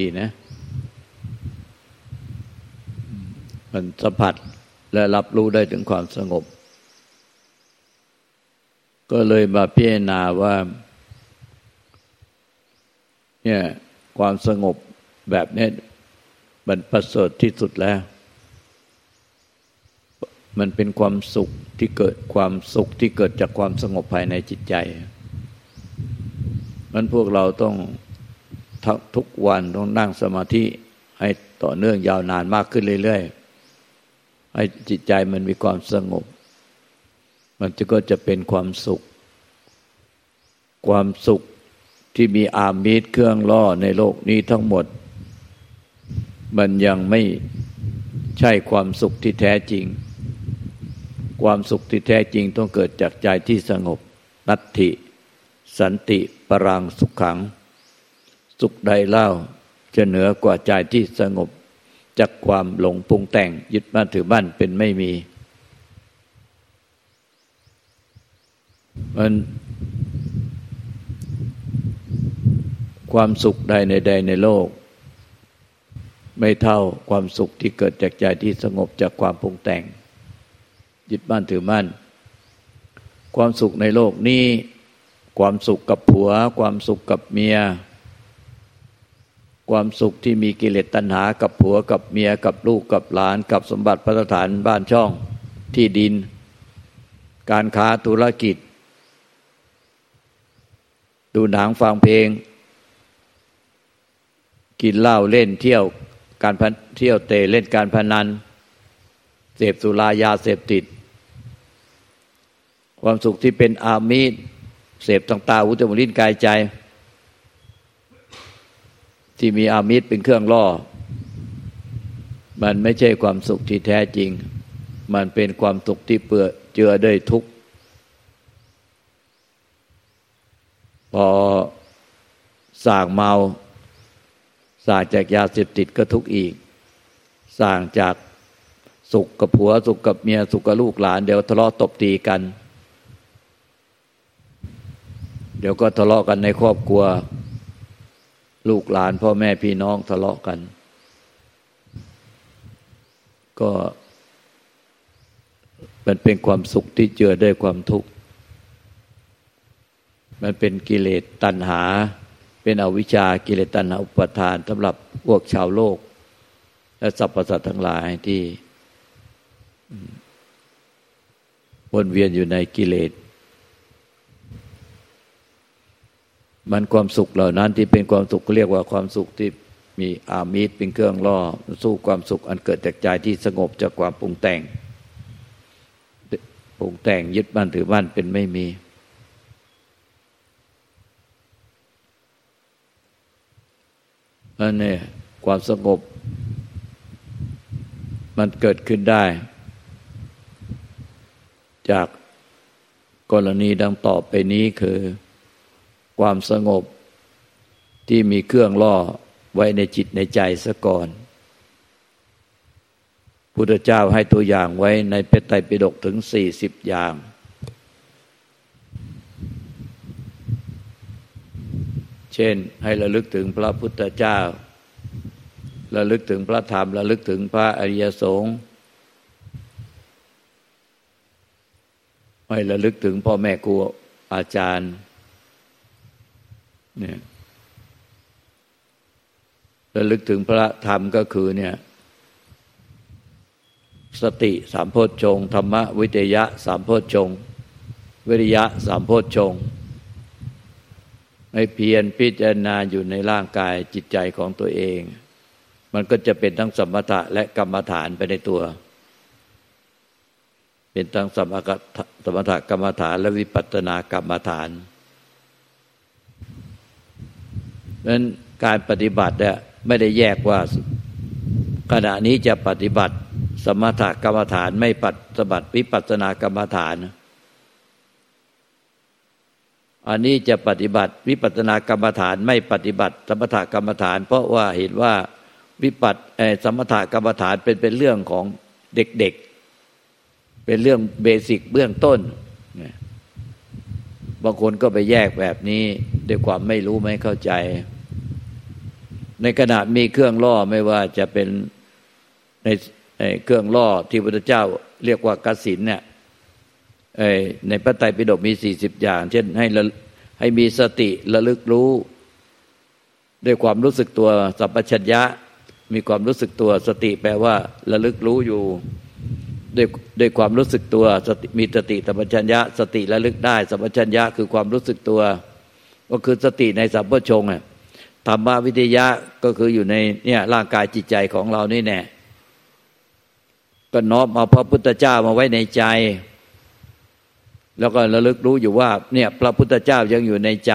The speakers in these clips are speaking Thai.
ดีนะ มันสัมผัสและรับรู้ได้ถึงความสงบ ก็เลยมาพิจารณาว่า เนี่ยความสงบแบบนี้มันประเสริฐที่สุดแล้ว มันเป็นความสุขที่เกิดความสุขที่เกิดจากความสงบภายในจิตใจมันพวกเราต้อง ทุกวันต้องนั่งสมาธิให้ต่อเนื่องยาวนานมากขึ้นเรื่อยๆ ให้จิตใจมันมีความสงบ มันจะก็จะเป็นความสุข ความสุขที่มีอามิตรเครื่องล่อในโลกนี้ทั้งหมด มันยังไม่ใช่ความสุขที่แท้จริง ความสุขที่แท้จริงต้องเกิดจากใจที่สงบ นัตถิ สันติปรังสุขขัง สุขใดเล่าจะเหนือกว่าใจที่สงบ จากความหลงปรุงแต่งยึดมั่นถือมั่นเป็นไม่มี มัน ความสุขใดในใดในโลก ไม่เท่าความสุขที่เกิดจากใจที่สงบจากความปรุงแต่ง ยึดมั่นถือมั่นความสุขในโลกนี้ ความสุขกับผัว ความสุขกับเมีย ความสุขที่มีกิเลสตัณหากับผัวกับเมียกับลูกกับหลาน กับสมบัติพัฒฐานบ้านช่องที่ดิน การค้าธุรกิจ ดูหนังฟังเพลง กินเหล้าเล่นเที่ยวการเที่ยวเตะเล่นการพนัน เสพสุรายาเสพติด ความสุขที่เป็นอามีดเสพต่างๆอุจมูลิ้นกายใจ ที่มีอามิตรเป็นเครื่องล่อ มันไม่ใช่ความสุขที่แท้จริง มันเป็นความสุขที่เปื้อเจือด้วยทุกข์พอสางเมาส่างจากยาเสพติดก็ทุกข์อีกส่างจากสุขกับผัวสุขกับเมียสุขกับลูกหลาน เดี๋ยวทะเลาะตบตีกัน เดี๋ยวก็ทะเลาะกันในครอบครัว ลูกหลานพ่อแม่พี่น้องทะเลาะกัน ก็มันเป็นความสุขที่เจือด้วยความทุกข์ มันเป็นกิเลสตัณหา เป็นอวิชากิเลสตัณหาอุปทานสำหรับพวกชาวโลก และสรรพสัตว์ทั้งหลายที่วนเวียนอยู่ในกิเลส มันความสุขเหล่านั้นที่เป็นความสุขเรียกว่าความสุขที่มีอามิตรเป็นเครื่องล่อ สู้ความสุขอันเกิดจากใจที่สงบจากความปรุงแต่งปรุงแต่งยึดมั่นถือมั่นเป็นไม่มีนั่นนี่ยความสงบ มันเกิดขึ้นได้ จากกรณีดังต่อไปนี้คือ ความสงบ ที่มีเครื่องล่อไว้ในจิตในใจซะก่อน พุทธเจ้าให้ตัวอย่างไว้ในเปตไตรปิฎกถึงสี่สิบอย่าง เช่นให้ระลึกถึงพระพุทธเจ้า ระลึกถึงพระธรรม ระลึกถึงพระอริยสงฆ์ให้ระลึกถึงพ่อแม่ครูอาจารย์ เนี่ยระลึกถึงพระธรรมก็คือเนี่ย สติสามโพชฌงธรรมวิทยะสามโพชฌงวิริยะสามโพชฌงให้เพียรพิจารณาอยู่ในร่างกายจิตใจของตัวเอง มันก็จะเป็นทั้งสมถะและกรรมฐานไปในตัว เป็นทั้งสมสมถะกรรมฐานและวิปัสสนากรรมฐาน นั้นการปฏิบัติเนี่ยไม่ได้แยกว่าขณะนี้จะปฏิบัติสมถกรรมฐานไม่ปฏิบัติวิปัสสนากรรมฐาน อันนี้จะปฏิบัติวิปัสสนากรรมฐานไม่ปฏิบัติสมถกรรมฐาน เพราะว่าเห็นว่าวิปัสสมถกรรมฐานเป็นเป็นเรื่องของเด็กๆ เป็นเรื่องเบสิกเบื้องต้น บางคนก็ไปแยกแบบนี้ด้วยความไม่รู้ไม่เข้าใจ ในขณะมีเครื่องล่อไม่ว่าจะเป็นในเครื่องล่อที่พระเจ้าเรียกว่ากสินเนี่ยในพระไตรปิฎกมีสี่สิบอย่าง เช่นให้ให้มีสติระลึกรู้ ด้วยความรู้สึกตัวสัพพัญญะ มีความรู้สึกตัวสติแปลว่า ระลึกรู้อยู่ ด้วยด้วยความรู้สึกตัวสติมีสติสัพพัญญะ สติระลึกได้สัพพัญญะคือความรู้สึกตัว ก็คือสติในสัพพชงอะธรรมวิทยะก็คืออยู่ในเนี่ยร่างกายจิตใจของเรานี่แน่ก็น้อมเอาพระพุทธเจ้ามาไว้ในใจ แล้วก็ระลึกรู้อยู่ว่า เนี่ย พระพุทธเจ้ายังอยู่ในใจ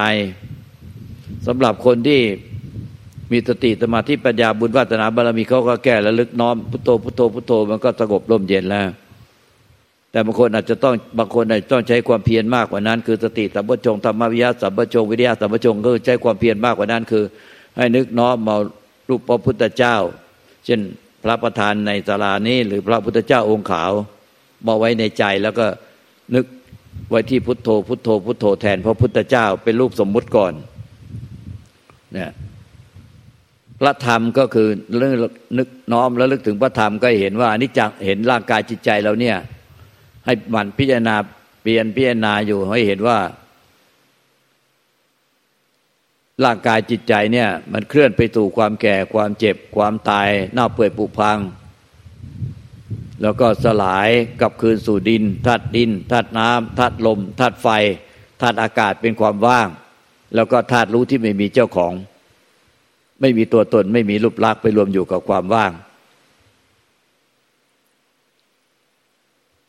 สำหรับคนที่ มีสติสมาธิปัญญาบุญวาสนาบารมีเขาก็แก้ระลึกน้อมพุทโธพุทโธพุทโธมันก็สงบร่มเย็นแล้ว แต่บางคนอาจจะต้องบางคนอาจจะต้องใช้ความเพียรมากกว่านั้น คือสติสัมปชงธรรมวิยาสัมปชงวิทยาสัมปชงก็ใช้ความเพียรมากกว่านั้น คือ ให้นึกน้อมมารูปพระพุทธเจ้า เช่นพระประธานในศาลานี้ หรือพระพุทธเจ้าองค์ขาวมาไว้ในใจแล้วก็นึกไว้ที่พุทโธพุทโธพุทโธแทนพระพุทธเจ้าเป็นรูปสมมุติก่อนเนี่ย พระธรรมก็คือเรื่องนึกน้อมแล้วลึกถึงพระธรรมก็เห็นว่าอนิจจังเห็นร่างกายจิตใจเราเนี่ย ให้มันพิจารณาเปลี่ยนพิจารณาอยู่ให้เห็นว่า ร่างกายจิตใจเนี่ย มันเคลื่อนไปสู่ความแก่ความเจ็บความตายเน่าเปื่อยผุพัง แล้วก็สลายกลับคืนสู่ดินธาตุดินธาตุน้ำธาตุลมธาตุไฟธาตุอากาศเป็นความว่าง แล้วก็ธาตุรู้ที่ไม่มีเจ้าของ ไม่มีตัวตนไม่มีรูปลักษณ์ไปรวมอยู่กับความว่าง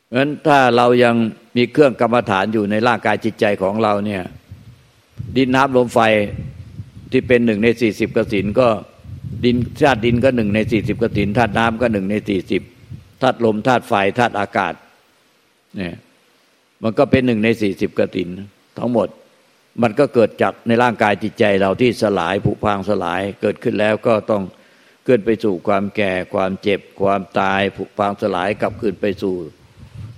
เพราะฉะนั้นถ้าเรายังมีเครื่องกรรมฐานอยู่ในร่างกายจิตใจของเราเนี่ย ดินน้ำลมไฟที่เป็นหนึ่งในสี่สิบกสินก็ดินธาตุดินก็หนึ่งในสี่สิบกสินธาตุน้ำก็หนึ่งในสี่สิบธาตุลมธาตุไฟธาตุอากาศเนี่ยมันก็เป็นหนึ่งในสี่สิบกสินทั้งหมด มันก็เกิดจากในร่างกายจิตใจเราที่สลายผุพังสลายเกิดขึ้นแล้วก็ต้องเกิดไปสู่ความแก่ความเจ็บ ความตายผุพังสลายกลับคืนไปสู่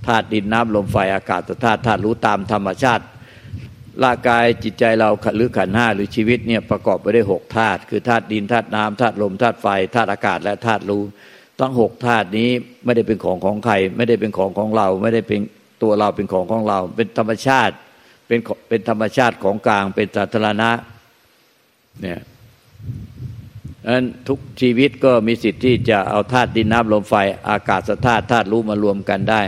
ธาตุดินน้ำลมไฟอากาศธาตุธาตุรู้ตามธรรมชาติร่างกายจิตใจเราหรือขันห้าหรือชีวิตเนี่ยประกอบไปด้วยหกธาตุคือธาตุดินธาตุน้ำธาตุลมธาตุไฟธาตุอากาศและธาตุรู้ทั้งหกธาตุนี้ไม่ได้เป็นของของใคร ไม่ได้เป็นของของเรา ไม่ได้เป็นตัวเราเป็นของของเรา เป็นธรรมชาติ เป็นเป็นธรรมชาติของกลาง เป็นสาธารณะเนี่ยนั้นทุกชีวิตก็มีสิทธิ์ที่จะเอาธาตุดินน้ำลมไฟ อากาศธาตุธาตุรู้มารวมกันได้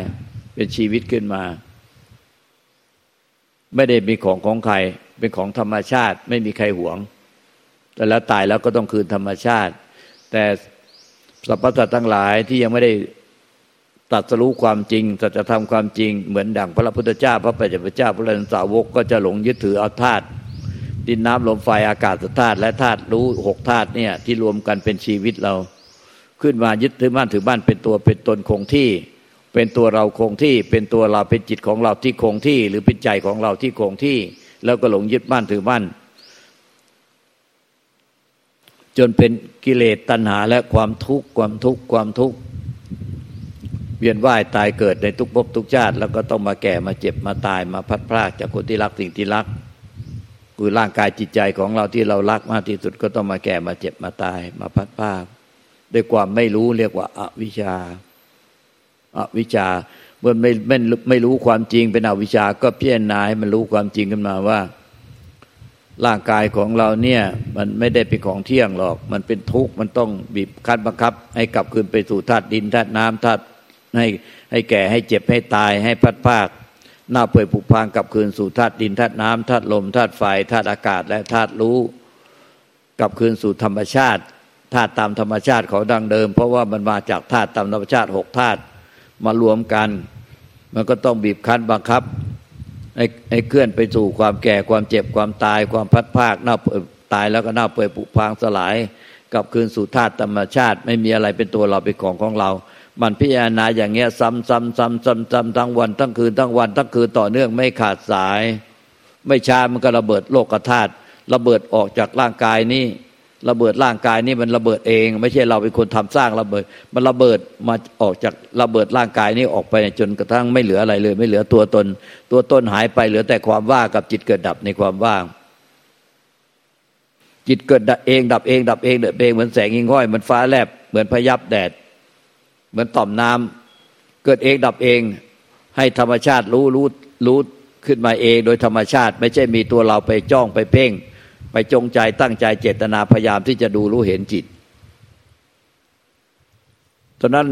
เป็นชีวิตขึ้นมา ไม่ได้มีของของใคร เป็นของธรรมชาติ ไม่มีใครหวง แต่แล้วตายแล้วก็ต้องคืนธรรมชาติ แต่สรรพสัตว์ทั้งหลายที่ยังไม่ได้ ตัดสรู้ความจริงสัจธรรมความจริง เหมือนดั่งพระพุทธเจ้า พระปัจเจกเจ้าพระรหันสาวกก็จะหลงยึดถือเอาธาตุดินน้ำลมไฟอากาศธาตุและธาตุรู้หกธาตุเนี่ยที่รวมกันเป็นชีวิตเรา ขึ้นมายึดถือบ้านถือบ้านเป็นตัวเป็นตนคงที่ เป็นตัวเราคงที่ เป็นตัวเราเป็นจิตของเราที่คงที่ หรือเป็นใจของเราที่คงที่ แล้วก็หลงยึดบ้านถือบ้านจนเป็นกิเลสตัณหาและความทุกข์ความทุกข์ความทุกข์ เวียนว่ายตายเกิดในทุกภพทุกชาติ แล้วก็ต้องมาแก่มาเจ็บมาตายมาพัดพรากจากคนที่รักสิ่งที่รักคือร่างกายจิตใจของเราที่เรารักมากที่สุดก็ต้องมาแก่มาเจ็บมาตาย มาพัดพรากด้วยความไม่รู้เรียกว่าอวิชชาอวิชชาเมื่อไม่ไม่ไม่รู้ความจริงเป็นอวิชชาก็พิจารณาให้มันรู้ความจริงขึ้นมาว่า ร่างกายของเราเนี่ยมันไม่ได้เป็นของเที่ยงหรอก มันเป็นทุกข์มันต้องบีบคั้นบังคับ ให้กลับคืนไปสู่ธาตุดินธาตุน้ำธาตุ ให้ให้แก่ให้เจ็บให้ตายให้พัดภาคหน้าเปื่อยผุพังกลับคืนสู่ธาตุดินธาตุน้ำธาตุลมธาตุไฟธาตุอากาศและธาตุรู้กลับคืนสู่ธรรมชาติธาตุตามธรรมชาติของดังเดิม เพราะว่ามันมาจากธาตุตามธรรมชาติหกธาตุมารวมกัน มันก็ต้องบีบคั้นบังคับให้ให้เคลื่อนไปสู่ความแก่ความเจ็บความตายความพัดภาคหน้าตายแล้วก็หน้าเปื่อยผุพังสลายกลับคืนสู่ธาตุธรรมชาติ ไม่มีอะไรเป็นตัวเราเป็นของของเรา มันพิจารณาอย่างเงี้ยซ้ำซ้ำซ้ำซ้ำซ้ำทั้งวันทั้งคืนทั้งวันทั้งคืนต่อเนื่องไม่ขาดสาย ไม่ช้ามันก็ระเบิดโลกธาตุระเบิดออกจากร่างกายนี้ระเบิดร่างกายนี้มันระเบิดเอง ไม่ใช่เราเป็นคนทำสร้างระเบิด มันระเบิดมาออกจากระเบิดร่างกายนี้ออกไปจนกระทั่งไม่เหลืออะไรเลย ไม่เหลือตัวตน ตัวตนหายไปเหลือแต่ความว่างกับจิตเกิดดับในความว่าง จิตเกิดเองดับเองดับเองดือเองเหมือนแสงหิ่งห้อยเหมือนฟ้าแลบเหมือนพยับแดด เหมือนต่อมน้ำเกิดเองดับเอง ให้ธรรมชาติรู้รู้รู้ขึ้นมาเอง โดยธรรมชาติ ไม่ใช่มีตัวเราไปจ้องไปเพ่ง ไปจงใจตั้งใจเจตนาพยายามที่จะดูรู้เห็นจิตฉะนั้น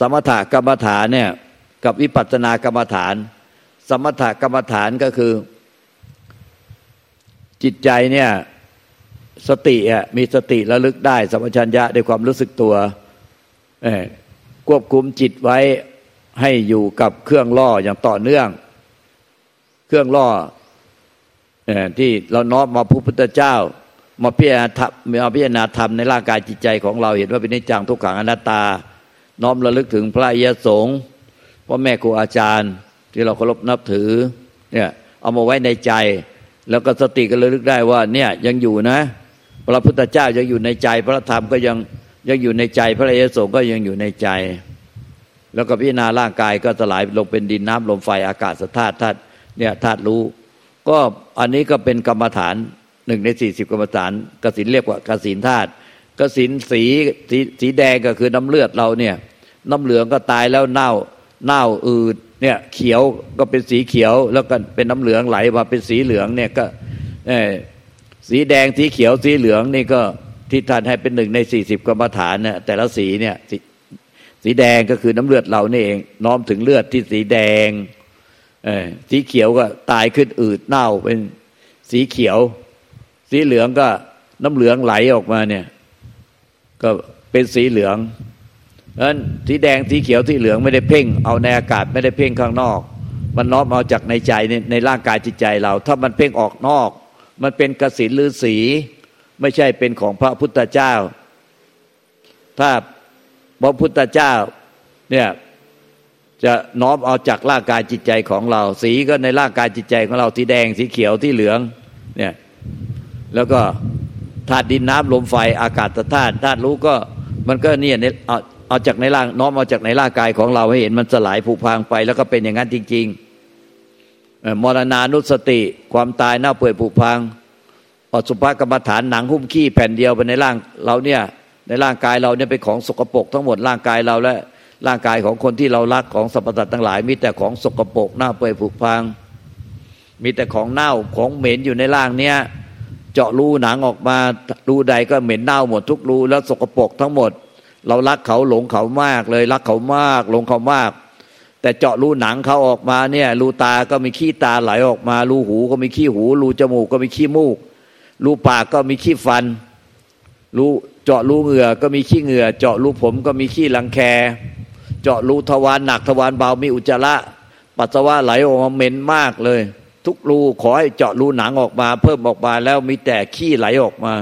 สมถกรรมฐานเนี่ยกับวิปัสสนากรรมฐาน สมถกรรมฐานก็คือ จิตใจเนี่ยสติอะมีสติระลึกได้ สัมปชัญญะด้วยความรู้สึกตัว เควบคุมจิตไว้ให้อยู่กับเครื่องล่ออย่างต่อเนื่อง เครื่องล่อที่เราน้อมมาพระพุทธเจ้า มาพิจารณาธรรมมาพิจารณาธรรมในร่างกายจิตใจของเราเห็นว่าเป็นนิจังทุกขังอนัตตา น้อมระลึกถึงพระยสงฆ์พ่อแม่ครูอาจารย์ ที่เราเคารพนับถือเนี่ยเอามาไว้ในใจ แล้วก็สติก็ระลึกได้ว่าเนี่ยยังอยู่นะ พระพุทธเจ้ายังอยู่ในใจ พระธรรมก็ยัง ยังอยู่ในใจพระอริยสงฆ์ก็ยังอยู่ในใจ แล้วก็พิจารณาร่างกายก็สลายลงเป็นดินน้ำลมไฟอากาศธาตุธาตุเนี่ยธาตุรู้ ก็อันนี้ก็เป็นกรรมฐานหนึ่งในสี่สิบกรรมฐานกสินเรียกว่ากสินธาตุกสินสีสีสีแดงก็คือน้ำเลือดเราเนี่ย น้ำเหลืองก็ตายแล้วเน่าเน่าอืดเนี่ยเขียวก็เป็นสีเขียว แล้วก็เป็นน้ำเหลืองไหลมาเป็นสีเหลืองเนี่ยก็สีแดงสีเขียวสีเหลืองนี่ก็ ที่ท่านให้เป็นหนึ่งในสี่สิบกรรมฐานเนี่ยแต่ละสีเนี่ยสสีแดงก็คือน้ำเลือดเรานี่เอง น้อมถึงเลือดที่สีแดงสีเขียวก็ตายขึ้นอืดเน่าเป็นสีเขียว สีเหลืองก็น้ำเหลืองไหลออกมาเนี่ย ก็เป็นสีเหลืองเพราะนั้นสีแดงสีเขียวสีเหลืองไม่ได้เพ่ง เอาในอากาศไม่ได้เพ่งข้างนอก มันน้อมเอาจากในใจในในร่างกายจิตใจเรา ถ้ามันเพ่งออกนอก มันเป็นกสินหรือสี ไม่ใช่เป็นของพระพุทธเจ้า ถ้าพระพุทธเจ้าเนี่ยจะน้อมเอาจากร่างกายจิตใจของเรา สีก็ในร่างกายจิตใจของเราสีแดงสีเขียวที่เหลืองเนี่ยแล้วก็ธาตุดินน้ำลมไฟอากาศธาตุธาตุรู้ก็มันก็เนี่ยเอาเอาจากในร่างน้อมเอาจากในร่างกายของเราให้เห็นมันสลายผุพังไป แล้วก็เป็นอย่างนั้นจริง ๆมรณานุสติความตายเน่าเปื่อยผุพัง อสุภกรรมฐานหนังหุ้มขี้แผ่นเดียวไปในร่างเราเนี่ยในร่างกายเราเนี่ยเป็นของสกปรกทั้งหมดร่างกายเราและร่างกายของคนที่เรารักของสรรพสัตว์ทั้งหลายมีแต่ของสกปรกเน่าเปื่อยผุพัง มีแต่ของเน่าของเหม็นอยู่ในร่างเนี้ยเจาะรูหนังออกมารูใดก็เหม็นเน่าหมดทุกรูแล้วสกปรกทั้งหมด เรารักเขาหลงเขามากเลยรักเขามากหลงเขามาก แต่เจาะรูหนังเขาออกมาเนี่ยรูตาก็มีขี้ตาไหลออกมารูหูก็มีขี้หูรูจมูกก็มีขี้มูก รูปากก็มีขี้ฟัน รูเจาะรูเหงื่อก็มีขี้เหงื่อ เจาะรูผมก็มีขี้รังแค เจาะรูทวารหนักทวารเบามีอุจจาระปัสสาวะไหลออกมาเหม็นมากเลย ทุกรูขอให้เจาะรูหนังออกมา เพิ่มออกมาแล้วมีแต่ขี้ไหลออกมา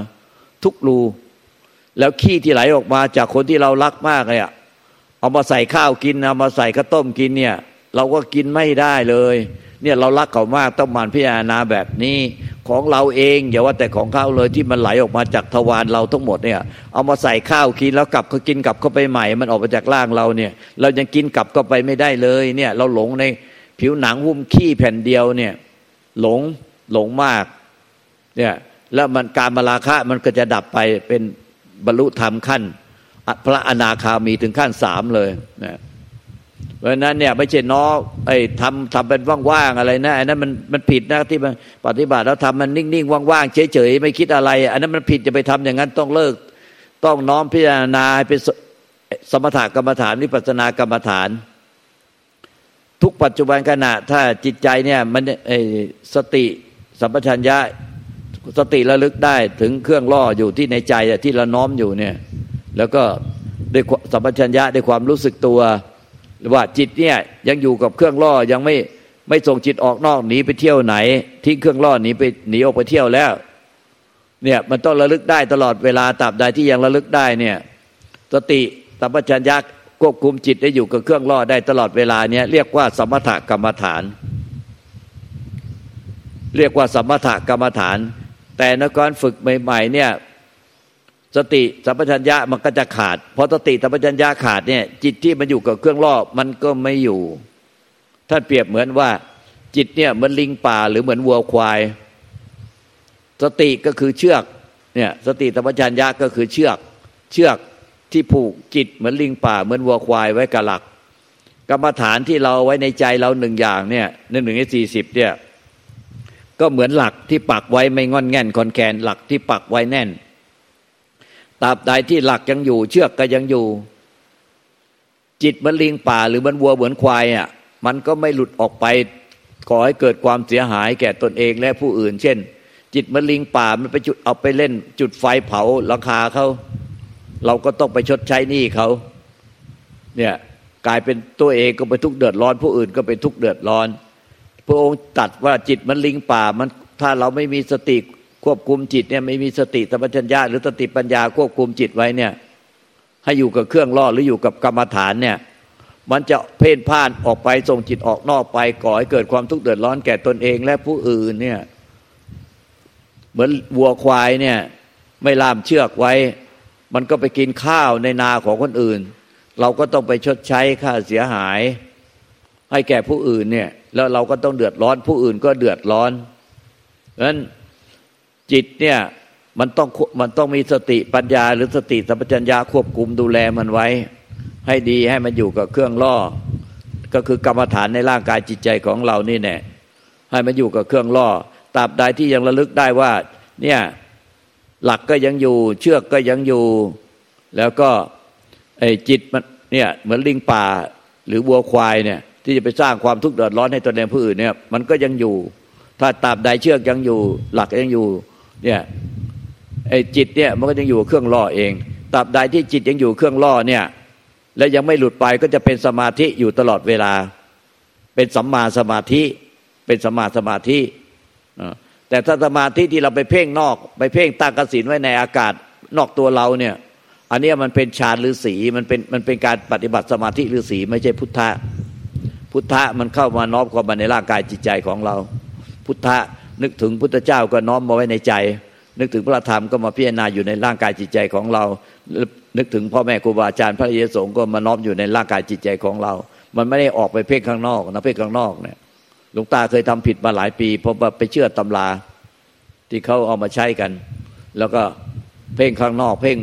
ทุกรูแล้วขี้ที่ไหลออกมาจากคนที่เรารักมากเลยอะเอามาใส่ข้าวกินเอามาใส่ข้าวต้มกินเนี่ย เราก็กินไม่ได้เลย เนี่ยเรารักเขามากต้องมันพิจารณาแบบนี้ของเราเองอย่าว่าแต่ของเขาเลยที่มันไหลออกมาจากทวารเราทั้งหมดเนี่ยเอามาใส่ข้าวกินแล้วกลับเขากินกลับเข้าไปใหม่ มันออกมาจากร่างเราเนี่ย เรายังกินกลับเข้าไปไม่ได้เลยเนี่ยเราหลงในผิวหนังหุ้มขี้แผ่นเดียวเนี่ยหลงหลงมากเนี่ยแล้วมันการมาราคะมันก็จะดับไปเป็นบรรลุธรรมขั้น พระอนาคามีถึงขั้นสามเลยนะ เพราะนั้นเนี่ยไม่ใช่น้อไอ้ทำทำเป็นว่างๆอะไรนะอันนั้นมันมันผิดนะที่มันปฏิบัติแล้วทำมันนิ่งๆว่างๆเฉยๆไม่คิดอะไร อันนั้นมันผิดจะไปทำอย่างนั้นต้องเลิก ต้องน้อมพิจารณาเป็นสมถกรรมฐานวิปัสสนากรรมฐาน ทุกปัจจุบันขณะ ถ้าจิตใจเนี่ยมันสติสัมปชัญญะสติระลึกได้ถึงเครื่องล่ออยู่ที่ในใจที่เราน้อมอยู่เนี่ย แล้วก็ด้วยสัมปชัญญะด้วยความรู้สึกตัว ว่าจิตเนี่ยยังอยู่กับเครื่องล่อยังไม่ไม่ส่งจิตออกนอกหนีไปเที่ยวไหน ทิ้งเครื่องล่อหนีไปหนีออกไปเที่ยวแล้ว เนี่ยมันต้องระลึกได้ตลอดเวลาตราบใดที่ยังระลึกได้เนี่ยสติสัมปชัญญะควบคุมจิตได้อยู่กับเครื่องล่อได้ตลอดเวลาเนี้ยเรียกว่าสมถกรรมฐาน เรียกว่าสมถกรรมฐาน แต่ในการฝึกใหม่ ๆ เนี่ย สติสัมปชัญญะมันก็จะขาดพอสติสัมปชัญญะขาดเนี่ย จิตที่มันอยู่กับเครื่องล่อมันก็ไม่อยู่ ท่านเปรียบเหมือนว่า จิตเนี่ยเหมือนลิงป่าหรือเหมือนวัวควาย สติก็คือเชือกเนี่ยสติสัมปชัญญะก็คือเชือก เชือกที่ผูกจิตเหมือนลิงป่า เหมือนวัวควายไว้กับหลัก กรรมฐานที่เราไว้ในใจเราหนึ่งอย่างเนี่ยหนึ่งหนึ่งในสี่สิบเนี่ยก็เหมือนหลักที่ปักไว้ไม่งอนแง่นคอนแคนหลักที่ปักไว้แน่น ตราบใดที่หลักยังอยู่ เชือกก็ยังอยู่ จิตมันลิงป่าหรือมันวัวเหมือนควายอะมันก็ไม่หลุดออกไปก่อให้เกิดความเสียหายแก่ตนเองและผู้อื่น เช่น จิตมันลิงป่ามันไปจุดเอาไปเล่น จุดไฟเผาราคาเขาเราก็ต้องไปชดใช้หนี้เขาเนี่ยกลายเป็นตัวเองก็ไปทุกเดือดร้อน ผู้อื่นก็ไปทุกเดือดร้อน พระองค์ตัดว่าจิตมันลิงป่ามันถ้าเราไม่มีสติ ควบคุมจิตเนี่ยไม่มีสติสัมปชัญญะหรือสติปัญญาควบคุมจิตไว้เนี่ย ให้อยู่กับเครื่องล่อหรืออยู่กับกรรมฐานเนี่ยมันจะเพ่นพ่านออกไปส่งจิตออกนอกไปก่อให้เกิดความทุกข์เดือดร้อนแก่ตนเองและผู้อื่นเนี่ย เหมือนวัวควายเนี่ย ไม่ล่ามเชือกไว้ มันก็ไปกินข้าวในนาของคนอื่น เราก็ต้องไปชดใช้ค่าเสียหาย ให้แก่ผู้อื่นเนี่ย แล้วเราก็ต้องเดือดร้อนผู้อื่นก็เดือดร้อนเพราะฉะนั้น จิตเนี่ยมันต้องมันต้องมีสติปัญญา หรือสติสัมปชัญญะควบคุมดูแลมันไว้ ให้ดีให้มันอยู่กับเครื่องล่อ ก็คือกรรมฐานในร่างกายจิตใจของเรานี่แน่ให้มันอยู่กับเครื่องล่อตราบใดที่ยังระลึกได้ว่า เนี่ยหลักก็ยังอยู่ เชือกก็ยังอยู่ แล้วก็ไอ้จิตมันเนี่ยเหมือนลิงป่าหรือวัวควายเนี่ย ที่จะไปสร้างความทุกข์เดือดร้อนให้ตนเองผู้อื่นเนี่ย มันก็ยังอยู่ ถ้าตราบใดเชือกยังอยู่ หลักยังอยู่ เนี่ยไอ้จิตเนี่ยมันก็ยังอยู่เครื่องล่อเองตราบใดที่จิตยังอยู่เครื่องล่อเนี่ยแล้วยังไม่หลุดไปก็จะเป็นสมาธิอยู่ตลอดเวลา เป็นสัมมาสมาธิ เป็นสัมมาสมาธิแต่ถ้าสมาธิที่เราไปเพ่งนอก ไปเพ่งตั้งกสินไว้ในอากาศนอกตัวเราเนี่ย อันนี้มันเป็นฌานหรือสีมันเป็นมันเป็นการปฏิบัติสมาธิหรือสีไม่ใช่พุทธะพุทธะมันเข้ามาน้อมเข้ามาในร่างกายจิตใจของเรา พุทธะ นึกถึงพุทธเจ้าก็น้อมมาไว้ในใจ นึกถึงพระธรรมก็มาพิจารณาอยู่ในร่างกายจิตใจของเรา นึกถึงพ่อแม่ครูบาอาจารย์พระเยซูก็มาน้อมอยู่ในร่างกายจิตใจของเรา มันไม่ได้ออกไปเพ่งข้างนอกนะเพ่งข้างนอกเนี่ยหลวงตาเคยทำผิดมาหลายปีเพราะว่าไปเชื่อตำราที่เขาเอามาใช้กัน แล้วก็เพ่งข้างนอก เพ่ง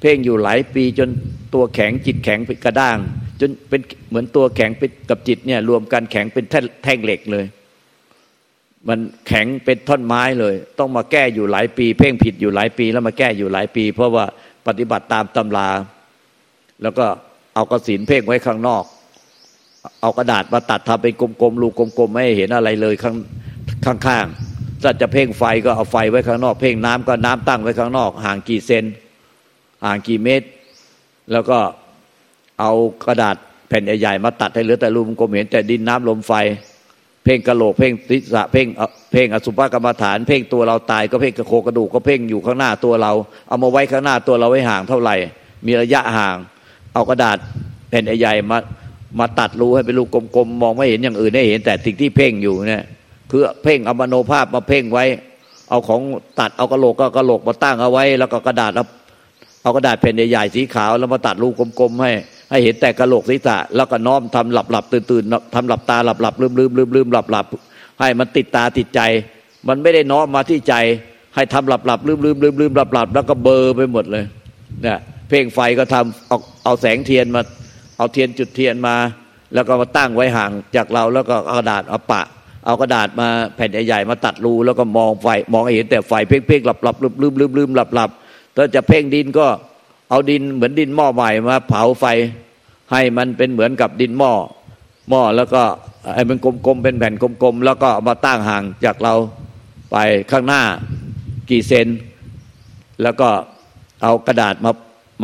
เพ่งอยู่หลายปีจนตัวแข็งจิตแข็งเป็นกระด้าง จนเป็นเหมือนตัวแข็งเป็นกับจิตเนี่ยรวมกันแข็งเป็นแท่งเหล็กเลย มันแข็งเป็นท่อนไม้เลย ต้องมาแก้อยู่หลายปี เพ่งผิดอยู่หลายปี แล้วมาแก้อยู่หลายปี เพราะว่าปฏิบัติตามตำรา แล้วก็เอากระสินเพ่งไว้ข้างนอก เอากระดาษมาตัดทำเป็นกลมๆลูกกลมๆไม่เห็นอะไรเลยข้างข้างๆถ้าจะเพ่งไฟก็เอาไฟไว้ข้างนอก เพ่งน้ำก็น้ำตั้งไว้ข้างนอก ห่างกี่เซนห่างกี่เมตร แล้วก็เอากระดาษแผ่นใหญ่ๆมาตัดให้เหลือแต่รูปกลมเห็นแต่ดินน้ำลมไฟ เพ่งกระโหลกเพ่งศีรษะเพ่งเพ่งอสุภกรรมฐาน เพ่งตัวเราตายก็เพ่งกระโคกระดูกก็เพ่งอยู่ข้างหน้าตัวเรา เอามาไว้ข้างหน้าตัวเราไว้ห่างเท่าไหร่ มีระยะห่าง เอากระดาษแผ่นใหญ่มามาตัดรูให้เป็นรูกลมๆมองไม่เห็นอย่างอื่นได้เห็นแต่สิ่งที่เพ่งอยู่เนี่ยคือเพ่งเอามโนภาพมาเพ่งไว้ เอาของตัดเอากระโหลกก็กระโหลกมาตั้งเอาไว้ แล้วก็กระดาษเอาเอากระดาษแผ่นใหญ่ๆสีขาวแล้วมาตัดรูกลมๆให้ ให้เห็นแต่กระโหลกศีรษะ แล้วก็น้อมทำหลับหลับตื่นตื่นทำหลับตาหลับหลับลืมลืมลืมลืมหลับหลับให้มันติดตาติดใจ มันไม่ได้น้อมมาที่ใจ ให้ทำหลับหลับลืมลืมลืมลืมหลับหลับแล้วก็เบอร์ไปหมดเลยเนี่ยเพ่งไฟก็ทำเอาเอาแสงเทียนมา เอาเทียนจุดเทียนมา แล้วก็มาตั้งไว้ห่างจากเราแล้วก็กระดาษเอาปะ เอากระดาษมาแผ่นใหญ่ๆมาตัดรูแล้วก็มองไฟมองเห็นแต่ไฟเพ่งเพ่งหลับหลับลืมลืมลืมลืมหลับหลับถ้าจะเพ่งดินก็เอาดินเหมือนดินหม้อใหม่มาเผาไฟ ให้มันเป็นเหมือนกับดินหม้อหม้อแล้วก็ให้มันกลมๆเป็นแผ่นกลมๆแล้วก็มาตั้งห่างจากเราไปข้างหน้ากี่เซน แล้วก็เอากระดาษมา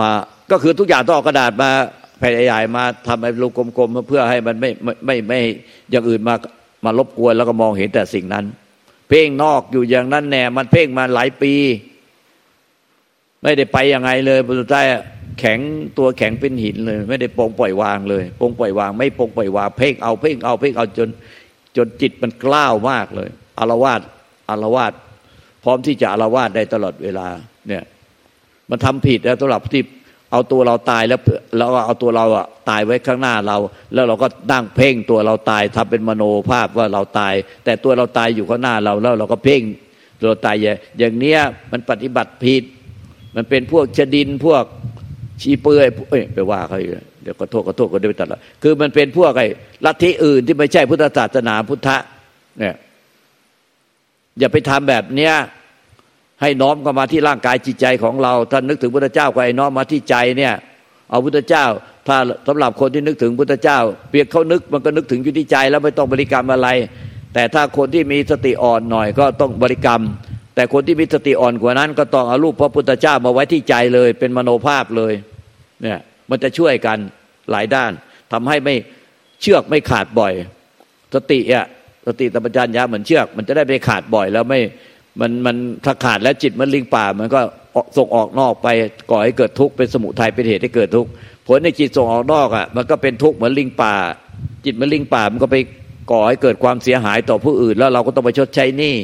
มา ก็คือทุกอย่างต้องเอากระดาษมาแผ่นใหญ่ๆมาทำให้รูกลมๆเพื่อให้มันไม่ไม่ไม่อย่างอื่นมามารบกวนแล้วก็มองเห็นแต่สิ่งนั้น เพ่งนอกอยู่อย่างนั้นแน่มันเพ่งมาหลายปี ไม่ได้ไปยังไงเลยสุดท้าย แข็งตัวแข็งเป็นหินเลย ไม่ได้ปองปล่อยวางเลยปองปล่อยวาง ไม่ปองปล่อยวาง เพ่งเอาเพ่งเอาเพ่งเอาจน จนจิตมันกล้าวมากเลยอารวาสอารวาสพร้อมที่จะอารวาสได้ตลอดเวลา เนี่ย มันทำผิดแล้วสำหรับที่เอาตัวเราตายแล้วแล้วเอาตัวเราอะตายไว้ข้างหน้าเรา แล้วเราก็ดั้งเพ่งตัวเราตายทำเป็นมโนภาพว่าเราตาย แต่ตัวเราตายอยู่ข้างหน้าเราแล้วเราก็เพ่งตัวตายอย่างเนี้ยมันปฏิบัติผิด มันเป็นพวกชดินพวก ชีเปื่อยเอ้ยไปว่าเขาเดี๋ยวก็โทษก็โทษก็ได้ไปตัดละคือมันเป็นพวกไอ้ลัทธิอื่นที่ไม่ใช่พุทธศาสนาพุทธะเนี่ยอย่าไปทำแบบเนี้ยให้น้อมเข้ามาที่ร่างกายจิตใจของเราท่านนึกถึงพุทธเจ้าก็ไอ้น้อมมาที่ใจเนี่ยเอาพุทธเจ้า ถ้าสำหรับคนที่นึกถึงพุทธเจ้า เปียกเขานึกมันก็นึกถึงอยู่ที่ใจแล้วไม่ต้องบริกรรมอะไร แต่ถ้าคนที่มีสติอ่อนหน่อยก็ต้องบริกรรม แต่คนที่มีสติอ่อนกว่านั้น ก็ต้องเอารูปพระพุทธเจ้ามาไว้ที่ใจเลย เป็นมโนภาพเลย เนี่ยมันจะช่วยกันหลายด้านทำให้ไม่เชือกไม่ขาดบ่อย สติอะสติตปัญญาเหมือนเชือก มันจะได้ไม่ขาดบ่อย แล้วไม่มันมันถ้าขาดแล้วจิตมันลิงป่า มันก็ส่งออกนอกไปก่อให้เกิดทุกข์เป็นสมุทัยเป็นเหตุให้เกิดทุกข์ผลในจิตส่งออกนอกอะมันก็เป็นทุกข์เหมือนลิงป่า จิตมันลิงป่ามันก็ไปก่อให้เกิดความเสียหายต่อผู้อื่น แล้วเราก็ต้องไปชดใช้หนี้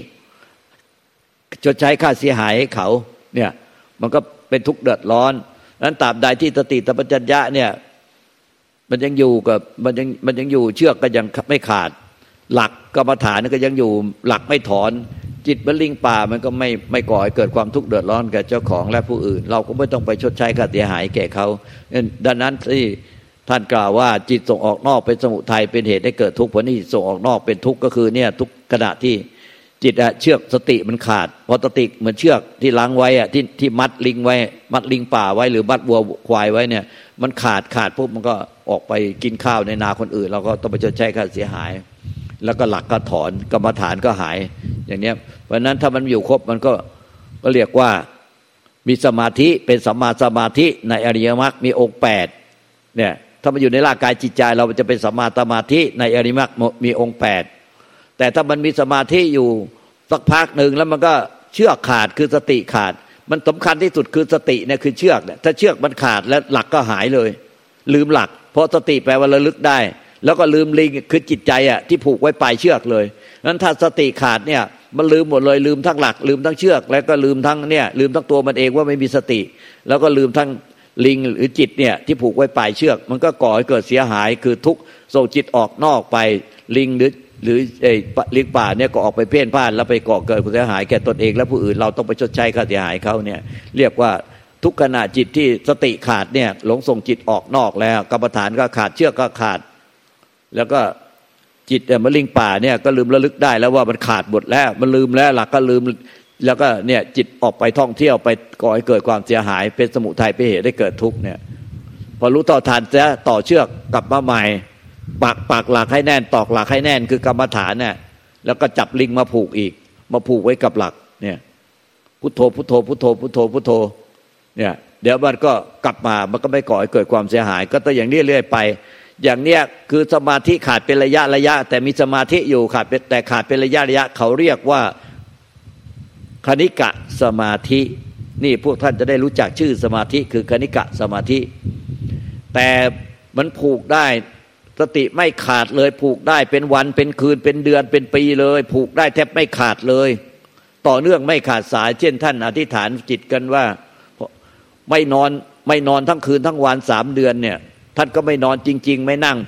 ชดใช้ค่าเสียหายให้เขาเนี่ยมันก็เป็นทุกข์เดือดร้อน นั้นตราบใดที่สติตปัญญะเนี่ย มันยังอยู่กับมันยังมันยังอยู่เชือกก็ยังไม่ขาด หลักกรรมฐานก็ยังอยู่หลักไม่ถอน จิตมันลิงป่ามันก็ไม่ไม่ก่อให้เกิดความทุกข์เดือดร้อนแก่เจ้าของและผู้อื่น เราก็ไม่ต้องไปชดใช้ค่าเสียหายแก่เขาดังนั้นที่ท่านกล่าวว่าจิตส่งออกนอกเป็นสมุทัยเป็นเหตุให้เกิดทุกข์ผลที่ส่งออกนอกเป็นทุกข์ก็คือเนี่ยทุกขณะที่ จิตอะเชือกสติมันขาด พอสติเหมือนเชือกที่ล้างไว้อะที่ที่มัดลิงไว้ มัดลิงป่าไว้หรือมัดวัวควายไว้เนี่ย มันขาดขาดปุ๊บมันก็ออกไปกินข้าวในนาคนอื่น เราก็ต้องไปชดใช้ค่าเสียหาย แล้วก็หลักก็ถอนกรรมฐานก็หายอย่างเนี้ยเพราะนั้นถ้ามันอยู่ครบมันก็ก็เรียกว่ามีสมาธิเป็นสัมมาสมาธิในอริยมรรคมีองค์แปดเนี่ยถ้ามันอยู่ในร่างกายจิตใจ เราจะเป็นสัมมาสมาธิในอริยมรรคมีองค์แปด แต่ถ้ามันมีสมาธิอยู่สักพักหนึ่งแล้วมันก็เชือกขาดคือสติขาด มันสำคัญที่สุดคือสติเนี่ยคือเชือกเนี่ยถ้าเชือกมันขาดแล้วหลักก็หายเลย ลืมหลัก เพราะสติแปลว่าระลึกได้ แล้วก็ลืมลิงคือจิตใจอะที่ผูกไว้ปลายเชือกเลยนั้นถ้าสติขาดเนี่ยมันลืมหมดเลยลืมทั้งหลัก ลืมทั้งเชือก แล้วก็ลืมทั้งเนี่ยลืมทั้งตัวมันเองว่าไม่มีสติ แล้วก็ลืมทั้งลิงหรือจิตเนี่ยที่ผูกไว้ปลายเชือก มันก็ก่อให้เกิดเสียหายคือทุกส่งจิตออกนอกไปลิงหรือ หรือไอ้ลิงป่าเนี่ยก็ออกไปเพ่นพ่าน แล้วไปก่อเกิดความเสียหายแก่ตนเอง และผู้อื่นเราต้องไปชดใช้ค่าเสียหายเขาเนี่ยเรียกว่าทุกขณะจิตที่สติขาดเนี่ยหลงส่งจิตออกนอกแล้วกรรมฐานก็ขาดเชือกก็ขาด แล้วก็จิตเนี่ยมะลิงป่าเนี่ยก็ลืมระลึกได้แล้วว่ามันขาดหมดแล้วมันลืมแล้วหลักก็ลืมแล้วก็เนี่ยจิตออกไปท่องเที่ยวไปก่อให้เกิดความเสียหาย เป็นสมุทัยเป็นเหตุได้เกิดทุกข์เนี่ยพอรู้ต่อทานจะต่อเชือกกลับมาใหม่ ปักปักหลักให้แน่นตอกหลักให้แน่นคือกรรมฐานเนี่ยแล้วก็จับลิงมาผูกอีก มาผูกไว้กับหลักเนี่ยพุทโธพุทโธพุทโธพุทโธพุทโธเนี่ยเดี๋ยวมันก็กลับมามันก็ไม่ก่อให้เกิดความเสียหาย ก็ต้องอย่างนี้เรื่อยไป อย่างเนี้ยคือสมาธิขาดเป็นระยะระยะ แต่มีสมาธิอยู่ขาดแต่ขาดเป็นระยะระยะ เขาเรียกว่าคณิกะสมาธิ นี่พวกท่านจะได้รู้จักชื่อสมาธิคือคณิกะสมาธิ แต่มันผูกได้ สติไม่ขาดเลยผูกได้เป็นวันเป็นคืนเป็นเดือนเป็นปีเลย ผูกได้แทบไม่ขาดเลย ต่อเนื่องไม่ขาดสาย เช่นท่านอธิษฐานจิตกันว่า ไม่นอนไม่นอนทั้งคืนทั้งวันสามเดือนเนี่ย ท่านก็ไม่นอนจริง ๆ ไม่นั่ง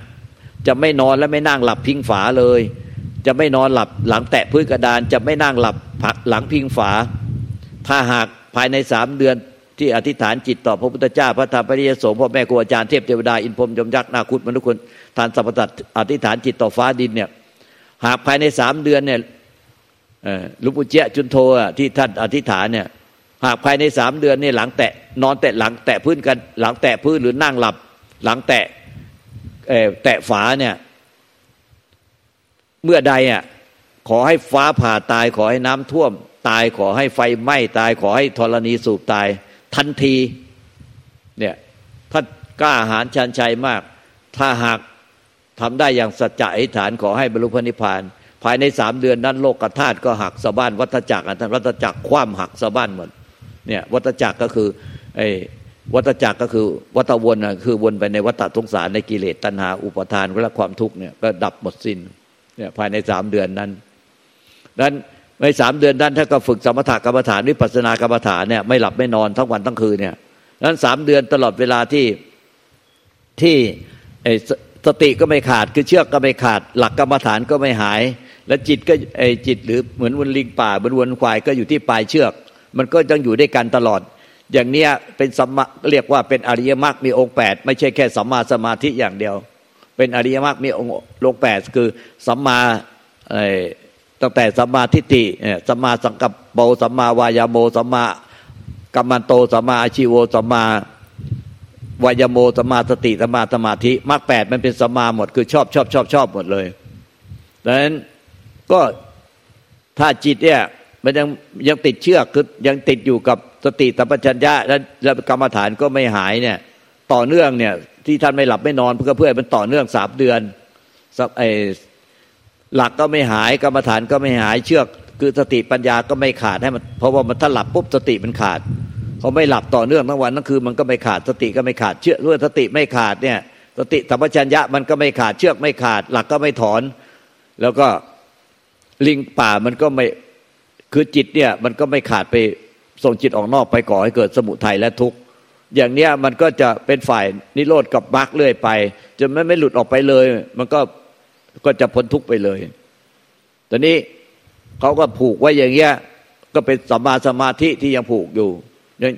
จะไม่นอนและไม่นั่งหลับพิงฝาเลย จะไม่นอนหลับหลังแตะพื้นกระดาน จะไม่นั่งหลับผักหลังพิงฝา ถ้าหากภายในสามเดือนที่อธิษฐานจิตต่อพระพุทธเจ้าพระธรรมพระริยสงฆ์พ่อแม่ครูอาจารย์เทพเทวดาอินพรมยมยักษ์นาคุตมนุษย์คนทานสัพพตัดอธิษฐานจิตต่อฟ้าดินเนี่ยหากภายในสามเดือนเนี่ยลุปุเจจุนโทที่ท่านอธิษฐานเนี่ยหากภายในสามเดือนเนี่ยหลังแตะนอนแตะหลังแตะพื้นกันหลังแตะพื้นหรือนั่งหลับ หลังแตะแตะฝาเนี่ยเมื่อใดอะขอให้ฟ้าผ่าตายขอให้น้ำท่วม ตายขอให้ไฟไหม้ตายขอให้ธรณีสูบตาย ทันทีเนี่ยท่านกล้าหาญชันชัยมาก ถ้าหาก ทำได้อย่างสัจจะอธิษฐานขอให้บรรลุพระนิพพาน ภายในสามเดือนนั้นโลกธาตุก็หักสะบ้านวัฏจักรทั้งวัฏจักรคว่ำหักสะบ้านหมดเนี่ยวัฏจักรก็คือไอ้วัฏจักรก็คือวัฏวนคือวนไปในวัฏสงสารในกิเลสตัณหาอุปทานและความทุกข์เนี่ยก็ดับหมดสิ้นเนี่ยภายในสามเดือนนั้นนั้นในสามเดือนนั้นถ้าก็ฝึกสมถกรรมฐานวิปัสสนากรรมฐานเนี่ยไม่หลับไม่นอนทั้งวันทั้งคืนเนี่ยนั้นสามเดือนตลอดเวลาที่ที่ไอ สติก็ไม่ขาดคือเชือกก็ไม่ขาด หลักกรรมฐานก็ไม่หาย และจิตก็ไอจิตหรือเหมือนวนลิงป่าบนวนควายก็อยู่ที่ปลายเชือก มันก็ต้องอยู่ด้วยกันตลอด อย่างเนี้ยเป็นสัมมาเรียกว่าเป็นอริยมรรคมีองค์แปดไม่ใช่แค่สัมมาสมาธิอย่างเดียว เป็นอริยมรรคมีองค์ลงแปดคือสัมมาตั้งแต่สัมมาทิฏฐิสัมมาสังกัปโปสัมมาวายาโมสัมมากัมมันโตสัมมาอาชิโวสัมมา วายโมสมาสติสมาสมาธิมรรคแปดมันเป็นสมมาหมด คือชอบชอบชอบชอบหมดเลยดังนั้นก็ถ้าจิตเนี่ยมันยังยังติดเชือกคือยังติดอยู่กับสติสัมปชัญญะและกรรมฐานก็ไม่หายเนี่ยต่อเนื่องเนี่ยที่ท่านไม่หลับไม่นอนเพื่อเพื่อมันต่อเนื่องสามเดือนไอหลักก็ไม่หายกรรมฐานก็ไม่หายเชือก คือสติปัญญาก็ไม่ขาดให้มันเพราะว่ามันถ้าหลับปุ๊บสติมันขาด เขาไม่หลับต่อเนื่องทั้งวันทั้งคืนมันก็ไม่ขาดสติก็ไม่ขาดเชื่อด้วยสติไม่ขาดเนี่ยสติธรรมชัญญะมันก็ไม่ขาดเชือกไม่ขาด หลักก็ไม่ถอน แล้วก็ลิงป่ามันก็ไม่คือจิตเนี่ยมันก็ไม่ขาดไปส่งจิตออกนอกไปก่อให้เกิดสมุทัยและทุกข์อย่างเนี้ยมันก็จะเป็นฝ่ายนิโรธกับมรรคเรื่อยไปจนไม่ไม่หลุดออกไปเลย มันก็ก็จะพ้นทุกข์ไปเลย ตอนนี้เขาก็ผูกไว้อย่างเงี้ยก็เป็นสัมมาสมาธิที่ยังผูกอยู่ ยัง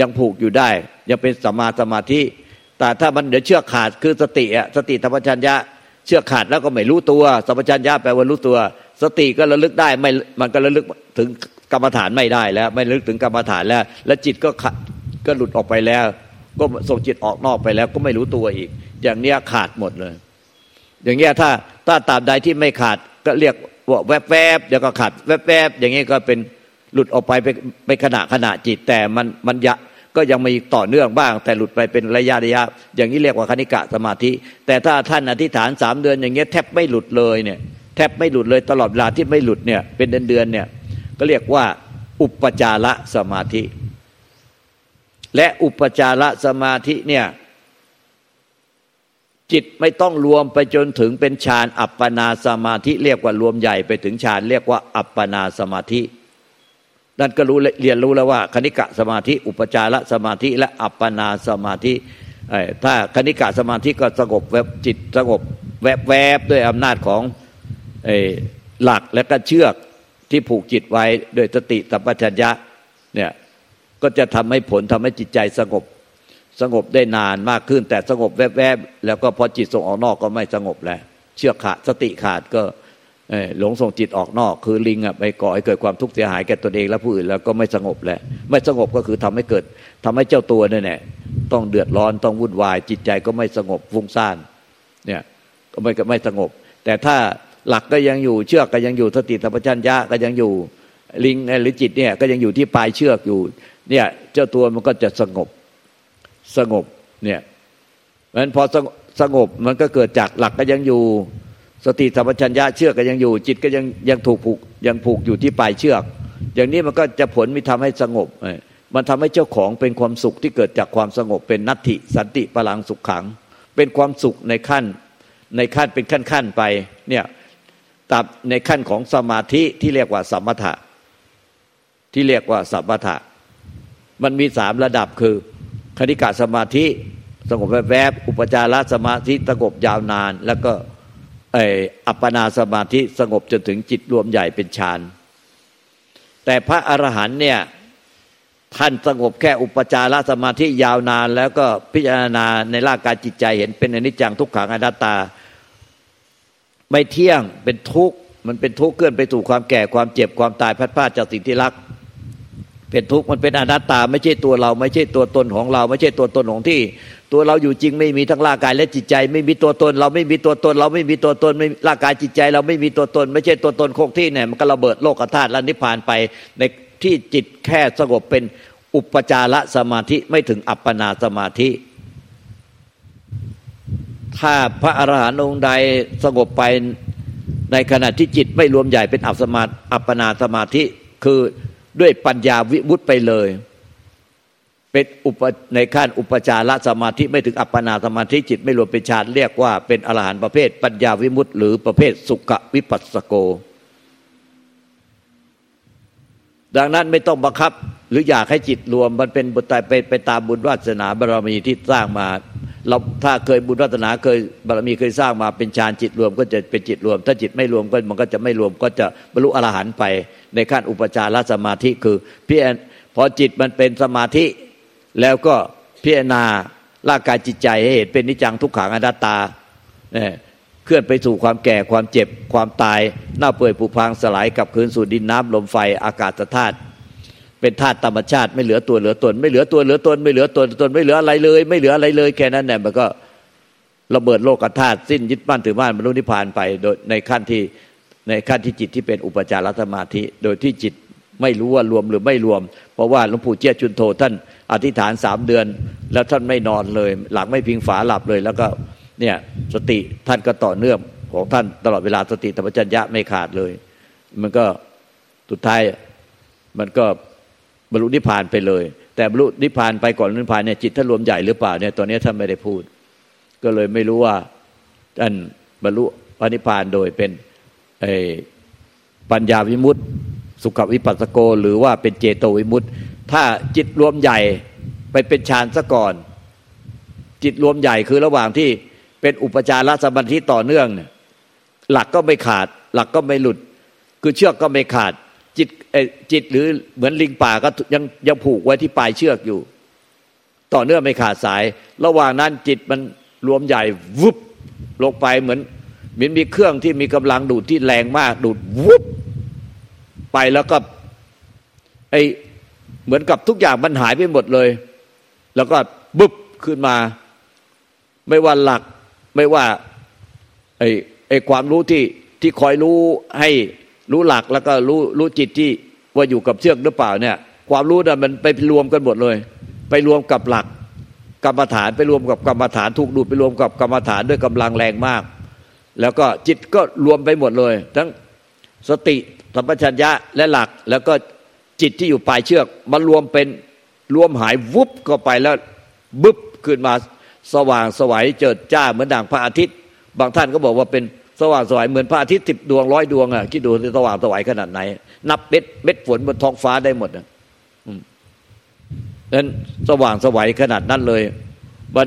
ยังผูกอยู่ได้ ยังเป็นสมาสมาธิ แต่ถ้ามันเดี๋ยวเชือกขาดคือสติอะสติธรรมชัญญะ เชือกขาดแล้วก็ไม่รู้ตัวสัมปชัญญะแปลว่ารู้ตัว สติก็ระลึกได้ไม่มันก็ระลึกถึงกรรมฐานไม่ได้แล้ว ไม่ระลึกถึงกรรมฐานแล้ว แล้วจิตก็ก็หลุดออกไปแล้ว ก็ส่งจิตออกนอกไปแล้ว ก็ไม่รู้ตัวอีก อย่างเนี้ยขาดหมดเลย อย่างเงี้ยถ้าถ้าตามใดที่ไม่ขาดก็เรียกว่าแวบแวบเดี๋ยวก็ขาดแวบแวบอย่างเงี้ยก็เป็น หลุดออกไปไปไปขณะขณะจิต แต่มันมันยะก็ยังมีต่อเนื่องบ้าง แต่หลุดไปเป็นระยะระยะ อย่างนี้เรียกว่าคณิกะสมาธิ แต่ถ้าท่านอธิษฐานสามเดือนอย่างเงี้ยแทบไม่หลุดเลยเนี่ยแทบไม่หลุดเลยตลอดเวลาที่ไม่หลุดเนี่ยเป็นเดือนเดือนเนี่ยก็เรียกว่าอุปจารสมาธิ และอุปจารสมาธิเนี่ยจิตไม่ต้องรวมไปจนถึงเป็นฌานอัปปนาสมาธิ เรียกว่ารวมใหญ่ไปถึงฌานเรียกว่าอัปปนาสมาธิ นั่นก็รู้เรียนรู้แล้วว่า คณิกะสมาธิ อุปจารสมาธิและอัปปนาสมาธิถ้าคณิกะสมาธิก็สงบแวบจิตสงบแวบแวบด้วยอำนาจของหลักและก็เชือกที่ผูกจิตไว้ด้วยสติสัมปชัญญะเนี่ยก็จะทำให้ผลทำให้จิตใจสงบสงบได้นานมากขึ้น แต่สงบแวบๆแล้วก็พอจิตส่งออกนอกก็ไม่สงบแล้ว เชือกขาดสติขาดก็ หลงส่งจิตออกนอก คือลิงอะไปก่อให้เกิดความทุกข์เสียหายแก่ตนเองและผู้อื่นแล้วก็ไม่สงบแล้วไม่สงบก็คือทำให้เกิดทำให้เจ้าตัวเนี่แหละต้องเดือดร้อนต้องวุ่นวาย จิตใจก็ไม่สงบฟุ้งซ่านเนี่ยก็ไม่ไม่สงบ แต่ถ้าหลักก็ยังอยู่เชือกก็ยังอยู่สติสัมปชัญญะก็ยังอยู่ลิงหรือจิตเนี่ยก็ยังอยู่ที่ปลายเชือกอยู่เนี่ยเจ้าตัวมันก็จะสงบสงบเนี่ยมันพอสงบมันก็เกิดจากหลักก็ยังอยู่ สติสัมปชัญญะเชือกก็ยังอยู่ จิตก็ยังยังถูกผูกยังผูกอยู่ที่ปลายเชือก อย่างนี้มันก็จะผลมีทำให้สงบ มันทำให้เจ้าของเป็นความสุขที่เกิดจากความสงบเป็นนัตถิสันติพลังสุขขัง เป็นความสุขในขั้นในขั้นเป็นขั้นขั้นไปเนี่ยตับในขั้นของสมาธิที่เรียกว่าสมถะ ที่เรียกว่าสัมปทะมันมีสามระดับคือคณิกาสมาธิสงบแวบอุปจารสมาธิสงบยาวนาน แล้วก็ ออัปปนาสมาธิสงบจนถึงจิตรวมใหญ่เป็นฌานแต่พระอรหันเนี่ยท่านสงบแค่อุปจารสมาธิยาวนาน แล้วก็พิจารณาในร่างกายจิตใจเห็นเป็นอนิจจังทุกขังอนัตตา ไม่เที่ยงเป็นทุกข์มันเป็นทุกข์เกินไปสู่ความแก่ความเจ็บความตายพัดพลาดจากสิ่งที่รัก เป็นทุกข์มันเป็นอนัตตา ไม่ใช่ตัวเรา ไม่ใช่ตัวตนของเรา ไม่ใช่ตัวตนของที่ ตัวเราอยู่จริงไม่มีทั้งร่างกายและจิตใจ ไม่มีตัวตน เราไม่มีตัวตน เราไม่มีตัวตนไม่ร่างกายจิตใจ เราไม่มีตัวตน ไม่ใช่ตัวตนคงที่เนี่ยมันก็ระเบิดโลกธาตุและนิพพานไปในที่จิตแค่สงบเป็นอุปจารสมาธิไม่ถึงอัปปนาสมาธิ ถ้าพระอรหันต์องค์ใดสงบไปในขณะที่จิตไม่รวมใหญ่เป็นอัปสมาอัปปนาสมาธิคือด้วยปัญญาวิมุตไปเลย เป็นอุปในขั้นอุปจารสมาธิไม่ถึงอัปปนาสมาธิจิตไม่รวมเป็นฌานเรียกว่าเป็นอรหันต์ประเภท ปัญญาวิมุตหรือประเภทสุขวิปัสสโก ดังนั้นไม่ต้องบังคับหรืออยากให้จิตรวมมันเป็นบุตรไปไปตามบุญวาสนาบารมีที่สร้างมา เราถ้าเคยบุญรัตนาเคยบารมีเคยสร้างมาเป็นฌานจิตรวมก็จะเป็นจิตรวม ถ้าจิตไม่รวมก็มันก็จะไม่รวมก็จะบรรลุอรหันต์ไป ในขั้นอุปจารสมาธิคือพี่พอจิตมันเป็นสมาธิ แล้วก็พิจารณาร่างกายจิตใจให้เห็นเป็นนิจังทุกขังอนัตตาเนี่ยเคลื่อนไปสู่ความแก่ความเจ็บความตายหน้าเปื่อยผุพังสลายกับคืนสู่ดินน้ำลมไฟอากาศธาตุเป็นธาตุธรรมชาติไม่เหลือตัวเหลือตน ไม่เหลือตัวเหลือตน ไม่เหลือตนตนไม่เหลืออะไรเลย ไม่เหลืออะไรเลยแค่นั้นเนี่ยมันก็ระเบิดโลกธาตุสิ้นยึดบ้านถือบ้านบรรลุนิพพานไปโดยในขั้นที่ในขั้นที่จิตที่เป็นอุปจารสมาธิ โดยที่จิตไม่รู้ว่ารวมหรือไม่รวม เพราะว่าหลวงปู่เจ้าจุนโทท่าน อธิษฐานสามเดือน แล้วท่านไม่นอนเลย หลังไม่พิงฝาหลับเลย แล้วก็เนี่ยสติท่านก็ต่อเนื่องของท่านตลอดเวลาสติธรรมจัญญะไม่ขาดเลย มันก็สุดท้ายมันก็บรรลุนิพพานไปเลย แต่บรรลุนิพพานไปก่อนนิพพานเนี่ยจิตท่านรวมใหญ่หรือเปล่าเนี่ยตอนนี้ท่านไม่ได้พูด ก็เลยไม่รู้ว่าท่านบรรลุพระนิพพานโดยเป็นปัญญาวิมุตติ สุขวิปัสสโก หรือว่าเป็นเจโตวิมุตติ ถ้าจิตรวมใหญ่ไปเป็นฌานซะก่อน จิตรวมใหญ่คือระหว่างที่เป็นอุปจารสมาธิต่อเนื่องเนี่ยหลักก็ไม่ขาด หลักก็ไม่หลุด คือเชือกก็ไม่ขาด จิตจิตหรือเหมือนลิงป่าก็ยังยังผูกไว้ที่ปลายเชือกอยู่ ต่อเนื่องไม่ขาดสาย ระหว่างนั้นจิตมันรวมใหญ่วุบลงไปเหมือนเหมือนมีเครื่องที่มีกำลังดูดที่แรงมากดูดวุบไปแล้วก็ไอ เหมือนกับทุกอย่างมันหายไปหมดเลย แล้วก็บึบขึ้นมา ไม่ว่าหลักไม่ว่าไอ้ไอ้ความรู้ที่ที่คอยรู้ให้รู้หลักแล้วก็รู้รู้จิตที่ว่าอยู่กับเชือกหรือเปล่าเนี่ย ความรู้นั้นมันไปรวมกันหมดเลย ไปรวมกับหลักกรรมฐานไปรวมกับกรรมฐานถูกดูดไปรวมกับกรรมฐานด้วยกำลังแรงมาก แล้วก็จิตก็รวมไปหมดเลย ทั้งสติสัมปชัญญะและหลักแล้วก็ จิตที่อยู่ปลายเชือกมันรวมเป็นรวมหายวุบเข้าไปแล้วบึบขึ้นมาสว่างสวัยเจิดจ้าเหมือนด่างพระอาทิตย์ บางท่านก็บอกว่าเป็นสว่างสวัยเหมือนพระอาทิตย์สิบดวงร้อยดวงอะคิดดูสว่างสวัยขนาดไหน นับเม็ดเม็ดฝนบนท้องฟ้าได้หมดอะนั้นสว่างสวัยขนาดนั้นเลยมัน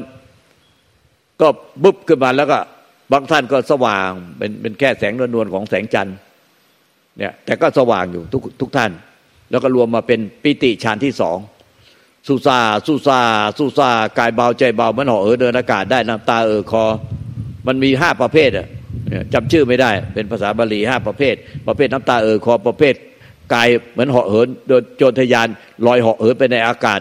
ก็บึบขึ้นมาแล้วก็ บางท่านก็สว่างเป็นเป็นแค่แสงนวลๆของแสงจันทร์เนี่ย แต่ก็สว่างอยู่ทุกทุกท่าน แล้วก็รวมมาเป็นปิติฌานที่สองสุซาสุซาสุซากายเบาใจเบามันห่อเออเดินอากาศได้น้ำตาเออคอ มันมีห้าประเภทอะจำชื่อไม่ได้ เป็นภาษาบาลีห้าประเภท ประเภทน้ำตาเออคอประเภทกายเหมือนเหาะเหินโดยโจรทยานลอยเหาะเหินไปในอากาศ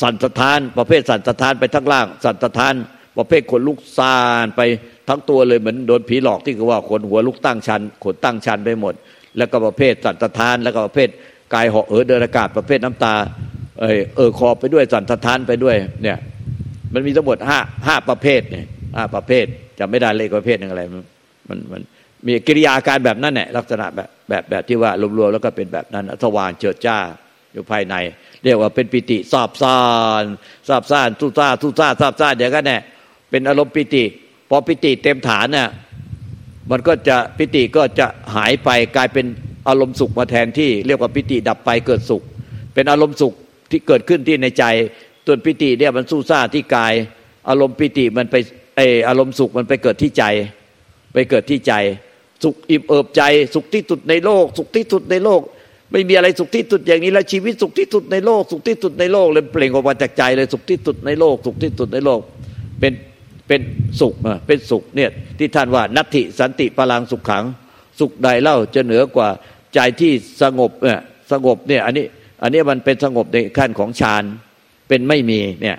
สันสะท้าน ประเภทสันสะท้านไปทั้งล่าง สันสะท้าน ประเภทขนลุกซานไปทั้งตัวเลยเหมือนโดนผีหลอกที่คือว่าขนหัวลุกตั้งชันขนตั้งชันไปหมด แล้วก็ประเภทสันสะท้าน แล้วก็ประเภท กายเหาะเหินเดินอากาศประเภทน้ำตาเออเออคอไปด้วยสั่นสะท้านไปด้วย เนี่ย มันมีทั้งหมดห้าห้าประเภทเนี่ยห้าประเภทจะไม่ได้เลขประเภทหนึ่งอะไรมันมันมีกิริยาการแบบนั้นแหละลักษณะแบบแบบแบบที่ว่ารวมๆแล้วก็เป็นแบบนั้นสว่างเจิดจ้าอยู่ภายใน เรียกว่าเป็นปิติซาบซ่านซาบซ่านทุซ่าทุซ่าซาบซ่านอย่างนั้นแหละเป็นอารมณ์ปิติพอปิติเต็มฐานเนี่ยมันก็จะปิติก็จะหายไปกลายเป็น อารมณ์สุขมาแทนที่เรียกว่าปิติดับไปเกิดสุข เป็นอารมณ์สุขที่เกิดขึ้นที่ในใจตัวปิติเนี่ยมันสู้ซ่าที่กาย อารมณ์ปิติมันไปเออารมณ์สุขมันไปเกิดที่ใจ ไปเกิดที่ใจ สุขอิ่มเอิบใจ สุขที่สุดในโลก สุขที่สุดในโลก ไม่มีอะไรสุขที่สุดอย่างนี้แล้วชีวิตสุขที่สุดในโลก สุขที่สุดในโลกเลยเปล่งออกมาจากใจเลยสุขที่สุดในโลก สุขที่สุดในโลกเป็นเป็นสุขเป็นสุขเนี่ยที่ท่านว่านัตถิสันติพลังสุขขัง สุขใดเล่าจะเหนือกว่า ใจที่สงบเนี่ยสงบเนี่ยอันนี้อันนี้มันเป็นสงบในขั้นของฌานเป็นไม่มีเนี่ย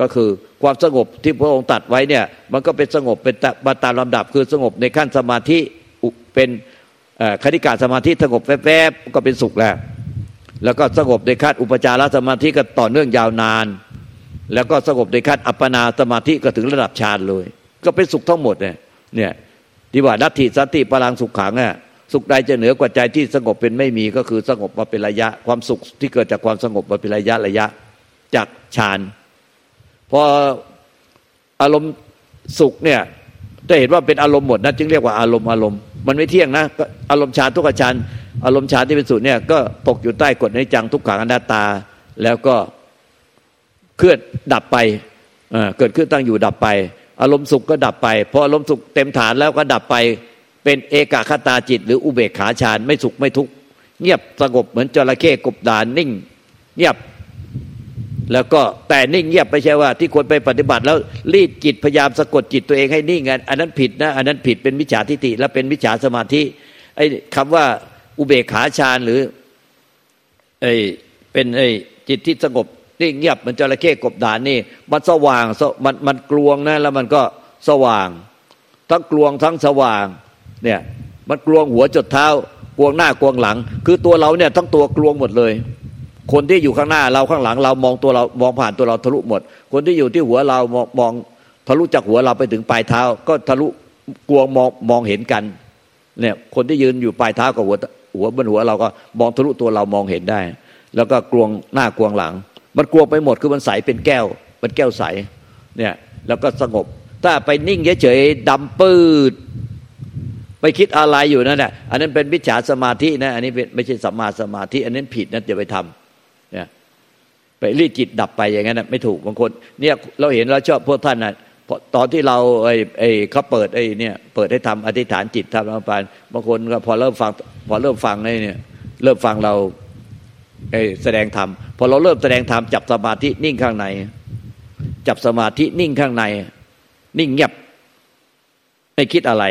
ก็คือความสงบที่พระองค์ตัดไว้เนี่ยมันก็เป็นสงบเป็นบาตามลำดับคือสงบในขั้นสมาธิเป็นคณิกาสมาธิสงบแวบๆก็เป็นสุขแล้ว แล้วก็สงบในขั้นอุปจารสมาธิก็ต่อเนื่องยาวนาน แล้วก็สงบในขั้นอัปปนาสมาธิก็ถึงระดับฌานเลย ก็เป็นสุขทั้งหมดเนี่ยเนี่ยที่ว่านัตถิสันติพลังสุขขังอะ สุขใดจะเหนือกว่าใจที่สงบเป็นไม่มีก็คือสงบมาเป็นระยะ ความสุขที่เกิดจากความสงบมาเป็นระยะระยะ จากฌานพออารมณ์สุขเนี่ยจะเห็นว่าเป็นอารมณ์หมดนะจึงเรียกว่าอารมณ์อารมณ์มันไม่เที่ยงนะอารมณ์ฌานทุกฌานอารมณ์ฌานที่เป็นสุดเนี่ยก็ตกอยู่ใต้กฎในจังทุกขังอนัตตา แล้วก็เคลื่อนดับไปเกิดขึ้นตั้งอยู่ดับไป อารมณ์สุขก็ดับไปพออารมณ์สุขเต็มฐานแล้วก็ดับไป เป็นเอกคตาจิต หรืออุเบกขาฌานไม่สุขไม่ทุกข์เงียบสงบเหมือนจระเข้กบดานนิ่ง เงียบแล้วก็แต่นิ่งเงียบไม่ใช่ว่าที่ควรไปปฏิบัติแล้วรีดจิตพยายามสะกดจิตตัวเองให้นิ่งอันนั้นผิดนะอันนั้นผิดเป็นวิชาทิฏฐิและเป็นวิชาสมาธิไอ้คำว่าอุเบกขาฌานหรือไอ้เป็นไอ้จิตที่สงบนิ่งเงียบมันจระเข้กบดานนี่ มันสว่างมันมันกลวงนะแล้วมันก็สว่าง ทั้งกลวงทั้งสว่าง เนี่ยมันกลวงหัวจดเท้ากลวงหน้ากลวงหลัง คือตัวเราเนี่ยทั้งตัวกลวงหมดเลย คนที่อยู่ข้างหน้าเราข้างหลัง เรามองตัวเรามองผ่านตัวเราทะลุหมด คนที่อยู่ที่หัวเรามองมองทะลุจากหัวเราไปถึงปลายเท้า ก็ทะลุกลวงมองมองเห็นกันเนี่ยคนที่ยืนอยู่ปลายเท้ากับหัวหัวบนหัวเราก็มองทะลุตัวเรามองเห็นได้ แล้วก็กลวงหน้ากลวงหลัง มันกลวงไปหมดคือมันใสเป็นแก้วเป็นแก้วใสเนี่ยแล้วก็สงบ ถ้าไปนิ่งเฉยๆดำปืด ไปคิดอะไรอยู่นั่นแหละอันนั้นเป็นวิจาสมาธินะ อันนี้ไม่ใช่สัมมาสมาธิ อันนั้นผิดนะอย่าไปทำเนี่ยไปรีดจิตดับไปอย่างนั้นไม่ถูกบางคน เนี่ยเราเห็นเราชอบพวกท่านนะตอนที่เราไอ้ไอ้เขาเปิดไอ้เนี่ย เปิดให้ทำอธิษฐานจิตทำอะไรบางคนก็พอเริ่มฟังพอเริ่มฟังไอ้เนี่ยเริ่มฟังเราไอ้แสดงธรรมพอเราเริ่มแสดงธรรมจับสมาธินิ่งข้างใน จับสมาธินิ่งข้างใน นิ่งเงียบไม่คิดอะไร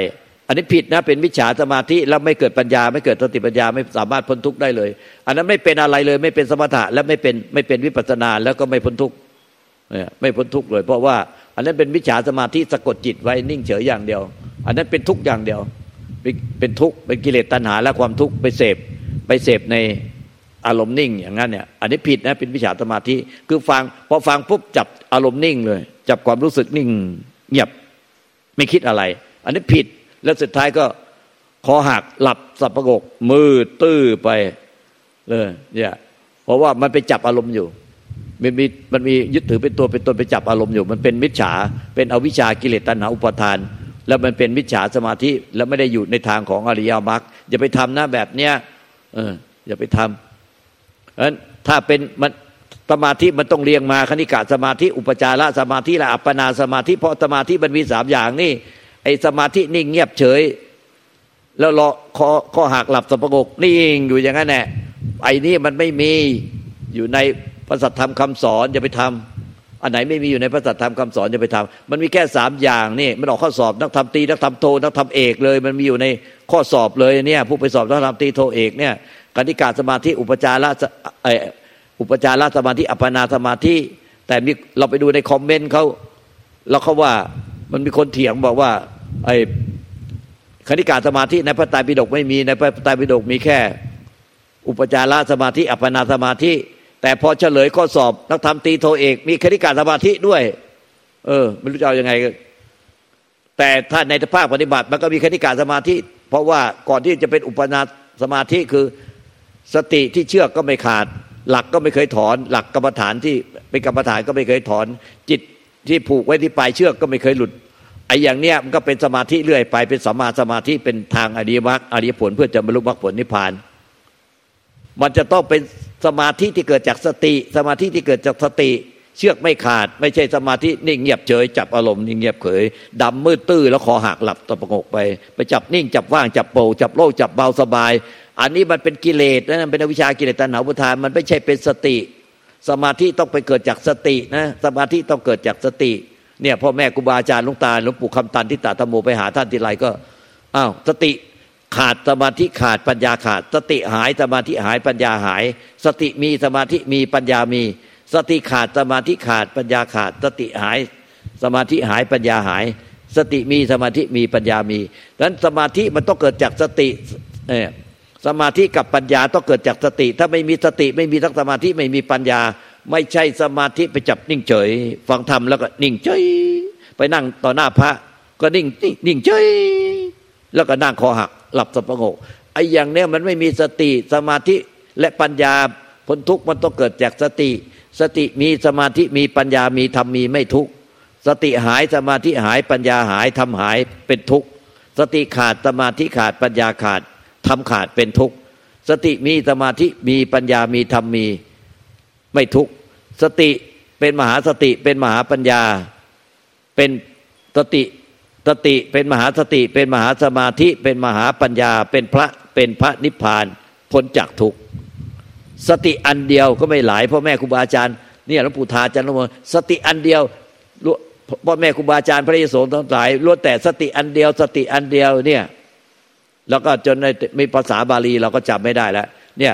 นนี้ผิดนะเป็นวิชาสมาธิแล้วไม่เกิดปัญญา ไม่เกิดสติปัญญาไม่สามารถพ้นทุกข์ได้เลย อันนั้นไม่เป็นอะไรเลย ไม่เป็นสมถะและไม่เป็นไม่เป็นวิปัสนาแล้วก็ไม่พ้นทุกข์ไม่พ้นทุกข์เลย เพราะว่าอันนั้นเป็นวิชาสมาธิสะกดจิตไว้นิ่งเฉยอย่างเดียว อันนั้นเป็นทุกข์อย่างเดียว เป็นทุกข์เป็นกิเลสตัณหาและความทุกข์ไปเสพไปเสพในอารมณ์นิ่งอย่างนั้นเนี่ยอันนี้ผิดนะเป็นวิชาสมาธิคือฟังพอฟังปุ๊บจับอารมณ์นิ่งเลย จับความรู้สึกนิ่งเงียบไม่คิดอะไร อันนี้ผิด แล้วสุดท้ายก็คอหักหลับสับประกกมือตื้อไปเลยเนี่ยเพราะว่ามันไปจับอารมณ์อยู่ มันมีมันมียึดถือเป็นตัวเป็นตนไปจับอารมณ์อยู่ มันเป็นมิจฉา เป็นอวิชากิเลสตัณหาอุปทาน แล้วมันเป็นมิจฉาสมาธิ แล้วไม่ได้อยู่ในทางของอริยมรรคอย่าไปทำนะแบบเนี้ยเอออย่าไปทำเพราะถ้าเป็นมันสมาธิมันต้องเรียงมาคณิกะสมาธิอุปจารสมาธิและอัปปนาสมาธิเพราะสมาธิมันมีสามอย่างนี่ ไอสมาธินิ่งเงียบเฉย แล้วรอคอข้อหักหลับสปะกกนิ่งอยู่อย่างนั้นแหละไอ้นี่มันไม่มีอยู่ในพระสัทธรรมคำสอนอย่าไปทำอันไหนไม่มีอยู่ในพระสัทธรรมคำสอนอย่าไปทำมันมีแค่สามอย่างนี่มันออกข้อสอบนักธรรมตีนักธรรมโทนักธรรมเอกเลย มันมีอยู่ในข้อสอบเลยเนี่ย ผู้ไปสอบนักธรรมตีโทเอกเนี่ยกติกาสมาธิอุปจาระอุปจารสมาธิอัปปนาสมาธิ แต่มีเราไปดูในคอมเมนต์เขาแล้วเขาว่ามันมีคนเถียงบอกว่า ไอ้คณิกาสมาธิในพระไตรปิฎกไม่มีในพระไตรปิฎกมีแค่ อุปจารสมาธิอัปปนาสมาธิ แต่พอเฉลยข้อสอบนักธรรมตีโทเอกมีคณิกาสมาธิด้วย เออไม่รู้จะเอาอยัางไง แต่ถ้าในภาคปฏิบัติมันก็มีคณิกาสมาธิ เพราะว่าก่อนที่จะเป็นอุปนาสมาธิคือสติที่เชื่อก็ไม่ขาด หลักก็ไม่เคยถอน หลักกรรมฐานที่เป็นกรรมฐานก็ไม่เคยถอน จิตที่ผูกไว้ที่ปลายเชือกก็ไม่เคยหลุด อ้อย่างเนี้ยมันก็เป็นสมาธิเรื่อยไป เป็นสัมมาสมาธิเป็นทางอริยมรรคอริยผลเพื่อจะบรรลุมรรคผลนิพพาน มันจะต้องเป็นสมาธิที่เกิดจากสติ สมาธิที่เกิดจากสติ เชือกไม่ขาด ไม่ใช่สมาธินิ่งเงียบเฉยจับอารมณ์นิ่งเงียบเฉยดำมืดตื้อแล้วคอหักหลับตะปงกไป ไปจับนิ่งจับว่างจับโปจับโล่จับเบาสบาย อันนี้มันเป็นกิเลสนะเป็นอวิชากิเลสตัณหาอุทานมันไม่ใช่เป็นสติ สมาธิต้องไปเกิดจากสตินะสมาธิต้องเกิดจากสติ เนี่ยพ่อแม่ครูบาอาจารย์ลุงตาหลวงปู่คำตันที่ตาธโมไปหาท่านทีไรก็อ้าวสติขาดสมาธิขาดปัญญาขาด สติหายสมาธิหายปัญญาหาย สติมีสมาธิมีปัญญามี สติขาดสมาธิขาดปัญญาขาด สติหายสมาธิหายปัญญาหาย สติมีสมาธิมีปัญญามีดังนั้นสมาธิมันต้องเกิดจากสติเนี่ยสมาธิกับปัญญาต้องเกิดจากสติ ถ้าไม่มีสติไม่มีทั้งสมาธิไม่มีปัญญา ไม่ใช่สมาธิไปจับนิ่งเฉย ฟังธรรมแล้วก็นิ่งเฉย ไปนั่งต่อหน้าพระ ก็นิ่งนิ่งเฉย แล้วก็นั่งคอหัก หลับสงบไอ้อย่างเนี้ยมันไม่มีสติสมาธิและปัญญาพ้นทุกข์มันต้องเกิดจากสติ สติมีสมาธิมีปัญญามีธรรมมีไม่ทุกข์สติหายสมาธิหายปัญญาหายทำหายเป็นทุกข์สติขาดสมาธิขาดปัญญาขาดทำขาดเป็นทุกข์สติมีสมาธิมีปัญญามีธรรมมี ไม่ทุกข์สติเป็นมหาสติเป็นมหาปัญญา เป็นสติสติเป็นมหาสติ เป็นมหาสมาธิ เป็นมหาปัญญา เป็นพระเป็นพระนิพพานพ้นจากทุกสติอันเดียวก็ไม่หลายพ่อแม่ครูบาอาจารย์เนี่ยหลวงปู่ทาจันทร์มสติอันเดียวพ่อแม่ครูบาอาจารย์พระยโสทั้งหลายล้วนแต่สติอันเดียว สติอันเดียวเนี่ยแล้วก็จนในมีภาษาบาลีเราก็จำไม่ได้แล้วเนี่ย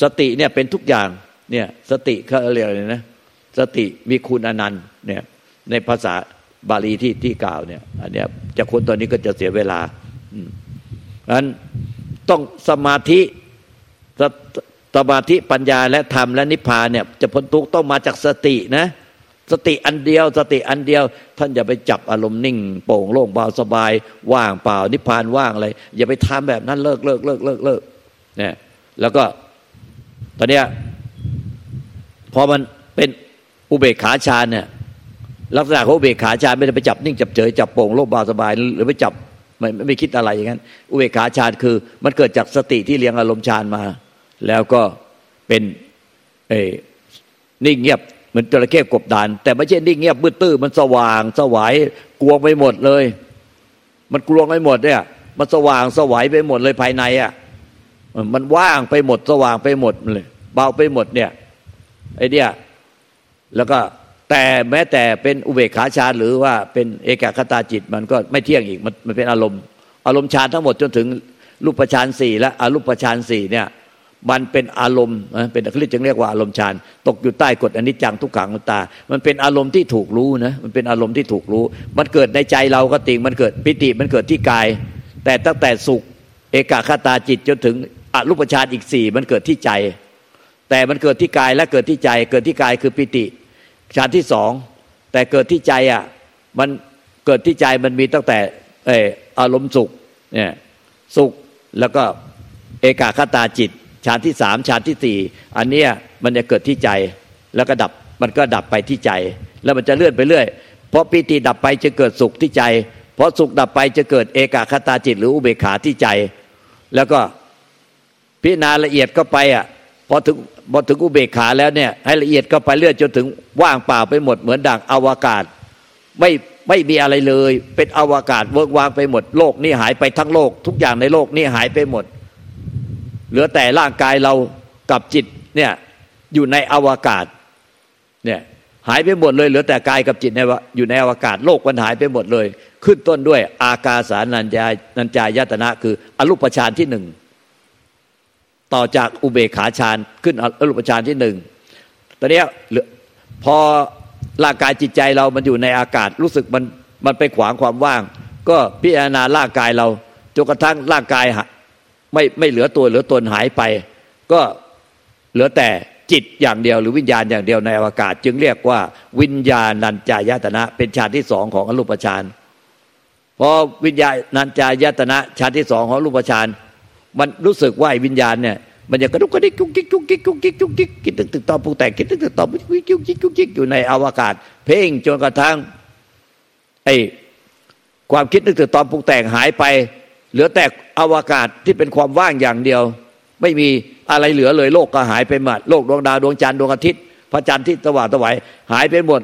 สติเนี่ยเป็นทุกอย่าง เนี่ยสติเขาเรียกอะไรนะสติมีคุณอนันต์เนี่ยในภาษาบาลีที่ที่กล่าวเนี่ยอันเนี้ยจะคนตอนนี้ก็จะเสียเวลาเพราะนั้นต้องสมาธิสมาธิปัญญาและธรรมและนิพพานเนี่ยจะพ้นทุกข์ต้องมาจากสตินะสติอันเดียว สติอันเดียว ท่านอย่าไปจับอารมณ์นิ่ง โป่งโล่งเบาสบาย ว่างเปล่า นิพพานว่างอะไรอย่าไปทำแบบนั้นเลิกเลิกเลิกเลิกเลิกเนี่ยแล้วก็ตอนเนี้ย พอมันเป็นอุเบกขาฌานเนี่ยลักษณะของอุเบกขาฌานไม่ได้ไปจับนิ่งจับเฉยจับโป่งโล่งเบาสบาย หรือไปจับไม่ไม่คิดอะไรอย่างนั้นอุเบกขาฌานคือ มันเกิดจากสติที่เลี้ยงอารมณ์ฌานมา แล้วก็เป็นเอนิ่งเงียบเหมือนจระเข้กบดาน แต่ไม่ใช่นิ่งเงียบมืดตื้อมันสว่างสวายกลวงไปหมดเลย มันกลวงไปหมดเนี่ย มันสว่างสวายไปหมดเลยภายในอะมันว่างไปหมดสว่างไปหมดเลย เบาไปหมดเนี่ย ไอเดียแล้วก็แต่แม้แต่เป็นอุเบกขาฌานหรือว่าเป็นเอกคตาจิตมันก็ไม่เที่ยงอีกมันมันเป็นอารมณ์ อารมณ์ฌานทั้งหมดจนถึงรูปฌานสี่และอรูปฌานสี่เนี่ยมันเป็นอารมณ์เป็นคลิจึงเรียกว่าอารมณ์ฌานตกอยู่ใต้กฎอนิจจังทุกขังตา มันเป็นอารมณ์ที่ถูกรู้นะมันเป็นอารมณ์ที่ถูกรู้ มันเกิดในใจเราก็ติงมันเกิดปิติมันเกิดที่กาย แต่ตั้งแต่สุข เอกคตาจิตจนถึงอรูปฌานอีกสี่มันเกิดที่ใจ แต่มันเกิดที่กายและเกิดที่ใจ เกิดที่กายคือปิติฌานที่สองแต่เกิดที่ใจอะมันเกิดที่ใจมันมีตั้งแต่เอออารมณ์สุขเนี่ยสุขแล้วก็เอกาคตาจิตฌานที่สามฌานที่สี่อันเนี้ยมันจะเกิดที่ใจแล้วก็ดับมันก็ดับไปที่ใจ แล้วมันจะเลื่อนไปเรื่อยเพราะปีติดับไปจะเกิดสุขที่ใจ เพราะสุขดับไปจะเกิดเอกาคตาจิต หรืออุเบกขาที่ใจ แล้วก็พิจารณาละเอียดก็ไปอะ พอถึงพอถึงอุเบกขาแล้วเนี่ยให้ละเอียดก็ไปเรื่อยจนถึงว่างเปล่าไปหมดเหมือนดังอวกาศ ไม่ไม่มีอะไรเลย เป็นอวกาศเวิร์กวางไปหมดโลกนี่หายไปทั้งโลก ทุกอย่างในโลกนี่หายไปหมด เหลือแต่ร่างกายเรากับจิตเนี่ยอยู่ในอวกาศเนี่ยหายไปหมดเลยเหลือแต่กายกับจิตในอยู่ในอวกาศโลกมันหายไปหมดเลย ขึ้นต้นด้วย อากาสานัญญานัญจายตนะคืออรูปฌานที่หนึ่ง ต่อจากอุเบกขาฌานขึ้นอรูปฌานที่หนึ่งตอนนี้พอร่างกายจิตใจเรามันอยู่ในอากาศ รู้สึกมันมันไปขวางความว่าง ก็พิจารณาร่างกายเราจนกระทั่งร่างกายไม่ไม่เหลือตัวเหลือตนหายไป ก็เหลือแต่จิตอย่างเดียวหรือวิญญาณอย่างเดียวในอวกาศ จึงเรียกว่าวิญญาณัญจายตนะ เป็นฌานที่สองของอรูปฌานพอวิญญาณัญจายตนะฌานที่สองของอรูปฌาน มันรู้สึกว่าวิญญาณเนี่ยมันจะกระดุกกระดิกกุ๊กกิ๊กกุ๊กกิ๊กกุ๊กกิ๊กกุ๊กกิ๊กคิดตึกตึกตอปูแตกคิดตึกตึกตอกุ๊กกิ๊กกุ๊กกิ๊กกุ๊กกิ๊กอยู่ในอวกาศ เพ่งจนกระทั่งไอความคิดตึกตึกตอปูแตกหายไป เหลือแต่อวกาศที่เป็นความว่างอย่างเดียว ไม่มีอะไรเหลือเลยโลกก็หายไปหมดโลกดวงดาวดวงจันทร์ดวงอาทิตย์ พระจันทร์ที่สว่างสวัยหายไปหมด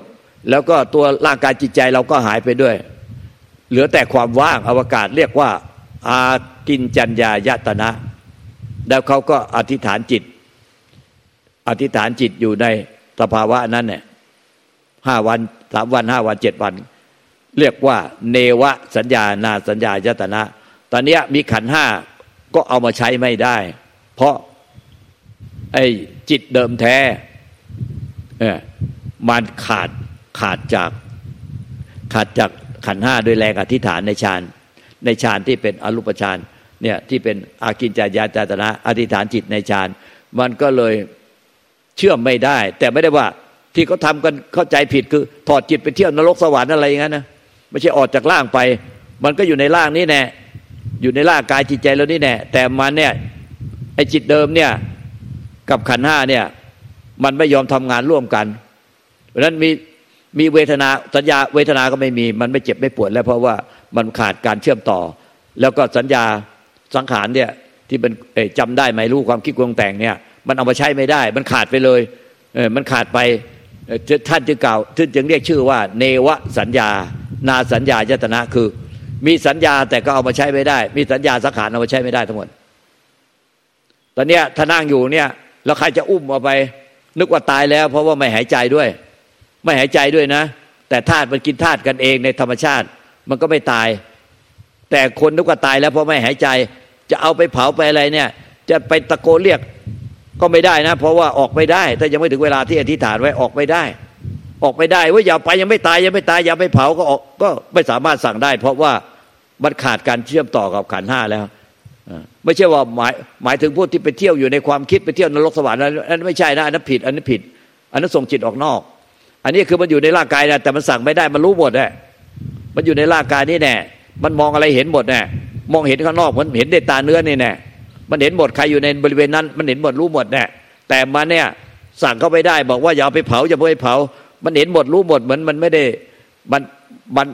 แล้วก็ตัวร่างกายจิตใจเราก็หายไปด้วย เหลือแต่ความว่างอวกาศเรียกว่าอา กินจัญญายตนะ แล้วเขาก็อธิษฐานจิต อธิษฐานจิตอยู่ในสภาวะนั้นเนี่ยห้าวันสามวันห้าวันเจ็ดวัน เรียกว่า เนวะสัญญานาสัญญายตนะ ตอนนี้มีขันห้าก็เอามาใช้ไม่ได้ เพราะไอ้จิตเดิมแท้เออมันขาดขาดจากขาดจากขันห้าโดยแรงอธิษฐานในฌานในฌานที่เป็นอรูปฌาน เนี่ยที่เป็นอากินจายาจาตนะอธิษฐานจิตในฌานมันก็เลยเชื่อมไม่ได้ แต่ไม่ได้ว่าที่เขาทากันเข้าใจผิดคือ ถอดจิตไปเที่ยวนรกสวรรค์อะไรอย่างนั้นนะไม่ใช่ออกจากร่างไป มันก็อยู่ในร่างนี้แน่อยู่ในร่างกายจิตใจเรานี่แน่แต่มันเนี่ยไอ้จิตเดิมเนี่ยกับขันห้าเนี่ยมันไม่ยอมทำงานร่วมกัน เพราะนั้นมีมีเวทนาสัญญาเวทนาก็ไม่มี มันไม่เจ็บไม่ปวดแล้วเพราะว่ามันขาดการเชื่อมต่อ แล้วก็สัญญา สังขารเนี่ยที่เป็นจำได้ไหมรู้ความคิดกวงแต่งเนี่ย มันเอามาใช้ไม่ได้ มันขาดไปเลยเออมันขาดไปท่านจึงกล่าวท่านจึงเรียกชื่อว่า เนวสัญญา นาสัญญายตนะคือ มีสัญญาแต่ก็เอามาใช้ไม่ได้ มีสัญญาสังขารเอามาใช้ไม่ได้ทั้งหมดตอนเนี้ยถ้านั่งอยู่เนี่ยแล้วใครจะอุ้มเอาไป นึกว่าตายแล้ว เพราะว่าไม่หายใจด้วย ไม่หายใจด้วยนะ แต่ธาตุมันกินธาตุกันเองในธรรมชาติ มันก็ไม่ตาย แต่คนนึกว่าตายแล้วเพราะไม่หายใจ จะเอาไปเผาไปอะไรเนี่ย จะไปตะโกนเรียกก็ไม่ได้นะ เพราะว่าออกไม่ได้ ถ้ายังไม่ถึงเวลาที่อธิษฐานไว้ออกไม่ได้ ออกไม่ได้ว่าอย่าไปยังไม่ตายยังไม่ตายอย่าไปเผาก็ออกก็ไม่สามารถสั่งได้ เพราะว่ามันขาดการเชื่อมต่อกับขันห้าแล้วไม่ใช่ว่าหมายหมายถึงพวกที่ไปเที่ยวอยู่ในความคิดไปเที่ยวนรกสวรรค์นั้นไม่ใช่นะอันนั้นผิดอันนั้นผิด อันนั้นส่งจิตออกนอก อันนี้คือมันอยู่ในร่างกายนะแต่มันสั่งไม่ได้มันรู้หมดแน่มันอยู่ในร่างกายนี่แน่มันมองอะไรเห็นหมดแน่ มองเห็นข้างนอกมันเห็นในตาเนื้อนี่แน่มันเห็นหมดใครอยู่ในบริเวณนั้น มันเห็นหมดรู้หมดแน่แต่มันเนี่ยสั่งเขาไปได้บอกว่าอย่าไปเผาอย่าไปเผา มันเห็นหมดรู้หมดเหมือนมันไม่ได้มันมัน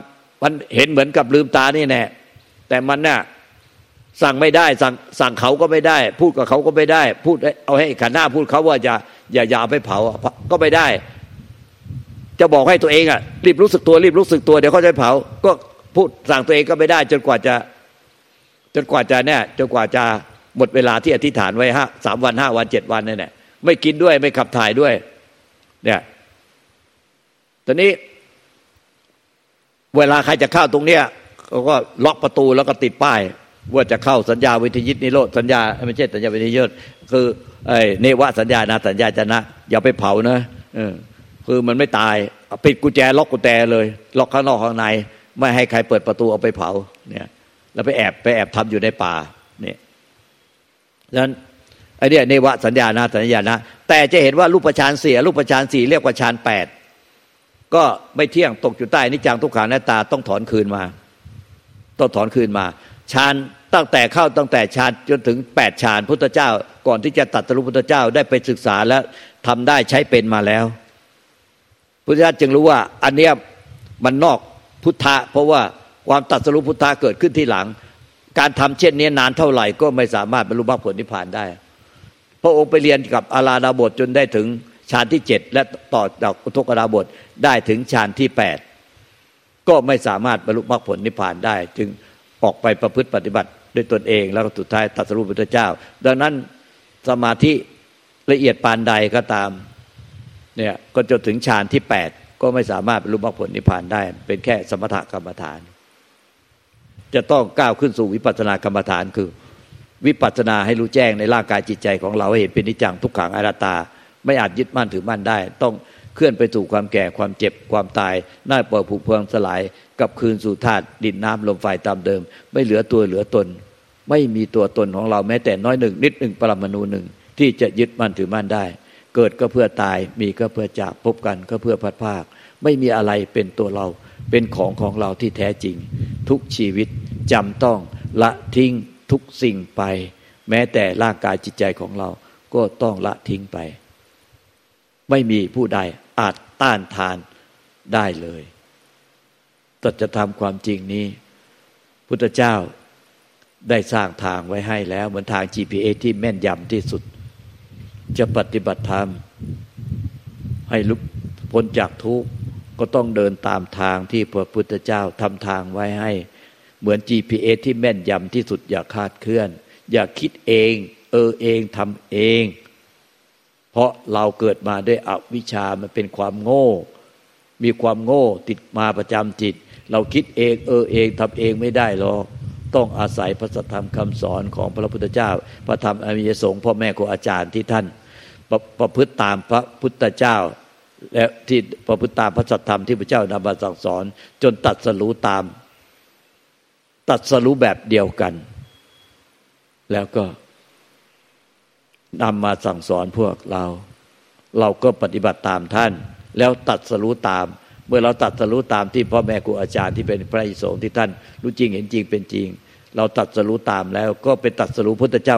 มันเห็นเหมือนกับลืมตานี่แน่แต่มันเนี่ยสั่งไม่ได้สั่งสั่งเขาก็ไม่ได้ พูดกับเขาก็ไม่ได้ พูดเอาให้ขันหน้าพูดเขาว่าอย่าอย่าอย่าไปเผาก็ไม่ได้ จะบอกให้ตัวเองอะรีบรู้สึกตัวรีบรู้สึกตัวเดี๋ยวเขาจะเผา ก็พูดสั่งตัวเองก็ไม่ได้ จนกว่าจะ จนกว่าจะเนี่ยจนกว่าจะหมดเวลาที่อธิษฐานไว้ห้าสามวันห้าวันเจ็ดวันนี่แหละไม่กินด้วยไม่ขับถ่ายด้วย เนี่ยตอนนี้ เวลาใครจะเข้าตรงเนี้ยเขาก็ล็อกประตูแล้วก็ติดป้าย ว่าจะเข้าสัญญาวิทยิตนิโรธสัญญาไม่ใช่สัญญาวิทยิตคือไอ้เนวะสัญญานะสัญญาจะนะ อย่าไปเผานะเออคือมันไม่ตายปิดกุญแจล็อกกุญแจเลย ล็อกข้างนอกข้างใน ไม่ให้ใครเปิดประตูเอาไปเผาเนี่ย แล้วไปแอบไปแอบทำอยู่ในป่าเนี่ยดังนั้นไอ้นี่เนวะสัญญานะสัญญานะ แต่จะเห็นว่ารูปฌานเสียรูปฌานสี่เรียกว่าฌานแปดก็ไม่เที่ยงตกอยู่ใต้นิจังทุกขังหน้าตาต้องถอนคืนมา ต้องถอนคืนมาฌานตั้งแต่เข้าตั้งแต่ฌานจนถึงแปดฌานพุทธเจ้า ก่อนที่จะตัดสรุพุทธเจ้าได้ไปศึกษาและทำได้ใช้เป็นมาแล้ว พุทธเจ้าจึงรู้ว่า อันเนี้ยมันนอกพุทธะเพราะว่า ความตัดสรุพุทธะเกิดขึ้นที่หลัง การทำเช่นนี้นานเท่าไหร่ก็ไม่สามารถบรรลุมรรคผลนิพพานได้ พระองค์ไปเรียนกับอาราดาบทจนได้ถึงฌานที่เจ็ดและต่อจากอุทกดาบทได้ถึงฌานที่แปดก็ไม่สามารถบรรลุมรรคผลนิพพานได้ จึงออกไปประพฤติปฏิบัติด้วยตนเอง แล้วก็สุดท้ายตัดสรุปพุทธเจ้า ดังนั้นสมาธิละเอียดปานใดก็ตามเนี่ยก็จนถึงฌานที่แปดก็ไม่สามารถบรรลุมรรคผลนิพพานได้ เป็นแค่สมถกรรมฐาน จะต้องก้าวขึ้นสู่วิปัสสนากรรมฐานคือ วิปัสสนาให้รู้แจ้งในร่างกายจิตใจของเราให้เห็นเป็นนิจังทุกขังอนัตตา ไม่อาจยึดมั่นถือมั่นได้ ต้องเคลื่อนไปสู่ความแก่ความเจ็บความตายหน้าปล่อยผุพังสลายกับคืนสู่ธาตุดินน้ำลมไฟตามเดิม ไม่เหลือตัวเหลือตน ไม่มีตัวตนของเราแม้แต่น้อยหนึ่งนิดหนึ่งปรมาณูหนึ่งที่จะยึดมั่นถือมั่นได้ เกิดก็เพื่อตายมีก็เพื่อจากพบกันก็เพื่อพัดภาค ไม่มีอะไรเป็นตัวเรา เป็นของของเราที่แท้จริง ทุกชีวิตจำต้องละทิ้งทุกสิ่งไป แม้แต่ร่างกายจิตใจของเราก็ต้องละทิ้งไป ไม่มีผู้ใดอาจต้านทานได้เลยตัจะทำความจริงนี้ พุทธเจ้าได้สร้างทางไว้ให้แล้ว เหมือนทาง GPS ที่แม่นยำที่สุด จะปฏิบัติธรรม ให้ลุกพ้นจากทุกข์ ก็ต้องเดินตามทางที่พระพุทธเจ้าทำทางไว้ให้ เหมือน GPS ที่แม่นยำที่สุดอย่าคาดเคลื่อน อย่าคิดเอง เออเองทำเอง เพราะเราเกิดมาด้วยอวิชามันเป็นความโง่ มีความโง่ติดมาประจำจิต เราคิดเองเออเองทำเองไม่ได้หรอกต้องอาศัยพระธรรมคำสอนของพระพุทธเจ้า พระธรรมอริยสงฆ์พ่อแม่ครูอาจารย์ที่ท่าน ประประพฤติตามพระพุทธเจ้า และที่ประพฤติตามพระสัทธรรมที่พระเจ้านำมาสั่งสอน จนตัดสรู้ตาม ตัดสรู้แบบเดียวกัน แล้วก็นำมาสั่งสอนพวกเรา เราก็ปฏิบัติตามท่าน แล้วตัดสรู้ตาม เมื่อเราตัดสรู้ตามที่พ่อแม่ครูอาจารย์ที่เป็นพระอิศงที่ท่าน รู้จริงเห็นจริงเป็นจริง เราตัดสรู้ตามแล้วก็เป็นตัดสรู้พุทธเจ้า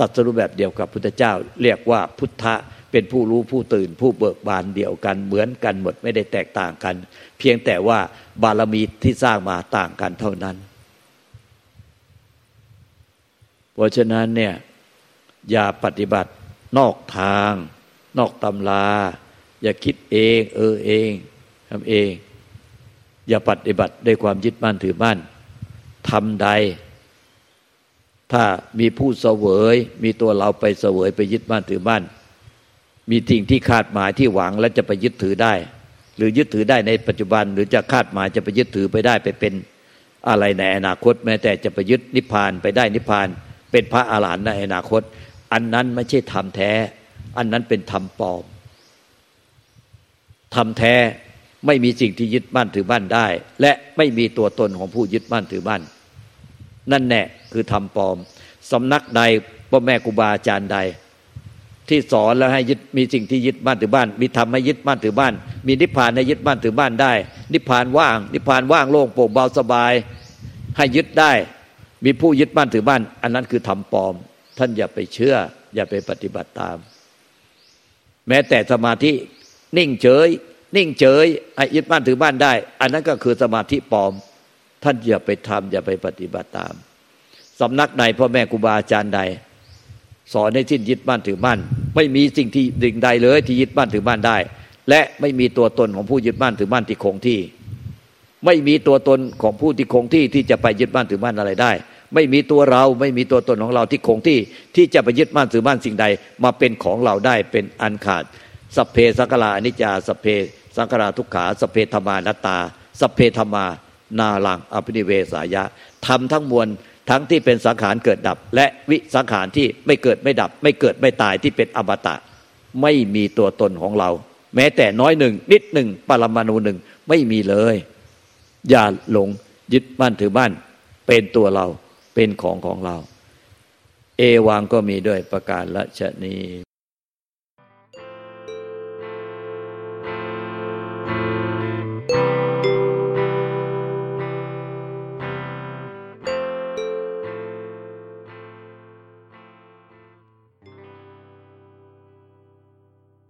ตัดสรู้แบบเดียวกับพุทธเจ้า เรียกว่าพุทธะ เป็นผู้รู้ผู้ตื่น ผู้เบิกบานเดียวกัน เหมือนกันหมดไม่ได้แตกต่างกัน เพียงแต่ว่าบารมีที่สร้างมาต่างกันเท่านั้น เพราะฉะนั้นเนี่ยอย่าปฏิบัตินอกทาง นอกตำรา อย่าคิดเอง เออเองทำเอง อย่าปฏิบัติด้วยความยึดมั่นถือมั่นทำใด ถ้ามีผู้เสวย มีตัวเราไปเสวยไปยึดมั่นถือมั่น มีสิ่งที่คาดหมายที่หวังและจะไปยึดถือได้ หรือยึดถือได้ในปัจจุบัน หรือจะคาดหมายจะไปยึดถือไปได้ไปเป็นอะไรในอนาคต แม้แต่จะไปยึดนิพพานไปได้นิพพาน เป็นพระอาหารหันต์ในอนาคต อันนั้นไม่ใช่ธรรมแท้ อันนั้นเป็นธรรมปลอมธรรมแท้ไม่มีสิ่งที่ยึดมั่นถือมั่นได้ และไม่มีตัวตนของผู้ยึดมั่นถือมั่น นั่นแน่คือธรรมปลอมสำนักใดพ่อแม่ครูบาอาจารย์ใด ที่สอนแล้วให้ยึดมีสิ่งที่ยึดบ้านถือบ้าน มีธรรมให้ยึดบ้านถือบ้าน มีนิพพานให้ยึดบ้านถือบ้านได้ นิพพานว่าง นิพพานว่างโล่งโปร่งเบาสบาย ให้ยึดได้ มีผู้ยึดบ้านถือบ้าน อันนั้นคือธรรมปลอม ท่านอย่าไปเชื่อ อย่าไปปฏิบัติตาม แม้แต่สมาธินิ่งเฉย นิ่งเฉยให้ยึดบ้านถือบ้านได้ อันนั้นก็คือสมาธิปลอม ท่านอย่าไปทำอย่าไปปฏิบัติตามสำนักใดพ่อแม่ครูบาอาจารย์ใด สอนให้สิ้นยึดบ้านถือบ้านไม่มีสิ่งที่ดิ่งใดเลย ที่ยึดบ้านถือบ้านได้ และไม่มีตัวตนของผู้ยึดบ้านถือบ้านที่คงที่ ไม่มีตัวตนของผู้ที่คงที่ที่จะไปยึดบ้านถือบ้านอะไรได้ ไม่มีตัวเราไม่มีตัวตนของเราที่คงที่ที่จะไปยึดบ้านถือบ้านสิ่งใด มาเป็นของเราได้เป็นอันขาดสเพสังกราอนิจจาสเพสังกราทุกขาสเพธรรมานตตาสเพธรรมานาลังอภินิเวสายะทำทั้งมวล ทั้งที่เป็นสังขารเกิดดับ และวิสังขารที่ไม่เกิดไม่ดับ ไม่เกิดไม่ตายที่เป็นอมตะ ไม่มีตัวตนของเรา แม้แต่น้อยหนึ่ง นิดหนึ่งปรมาณูหนึ่งไม่มีเลย อย่าหลงยึดบ้านถือบ้านเป็นตัวเราเป็นของของเรา เอวังก็มีด้วยประการละชนี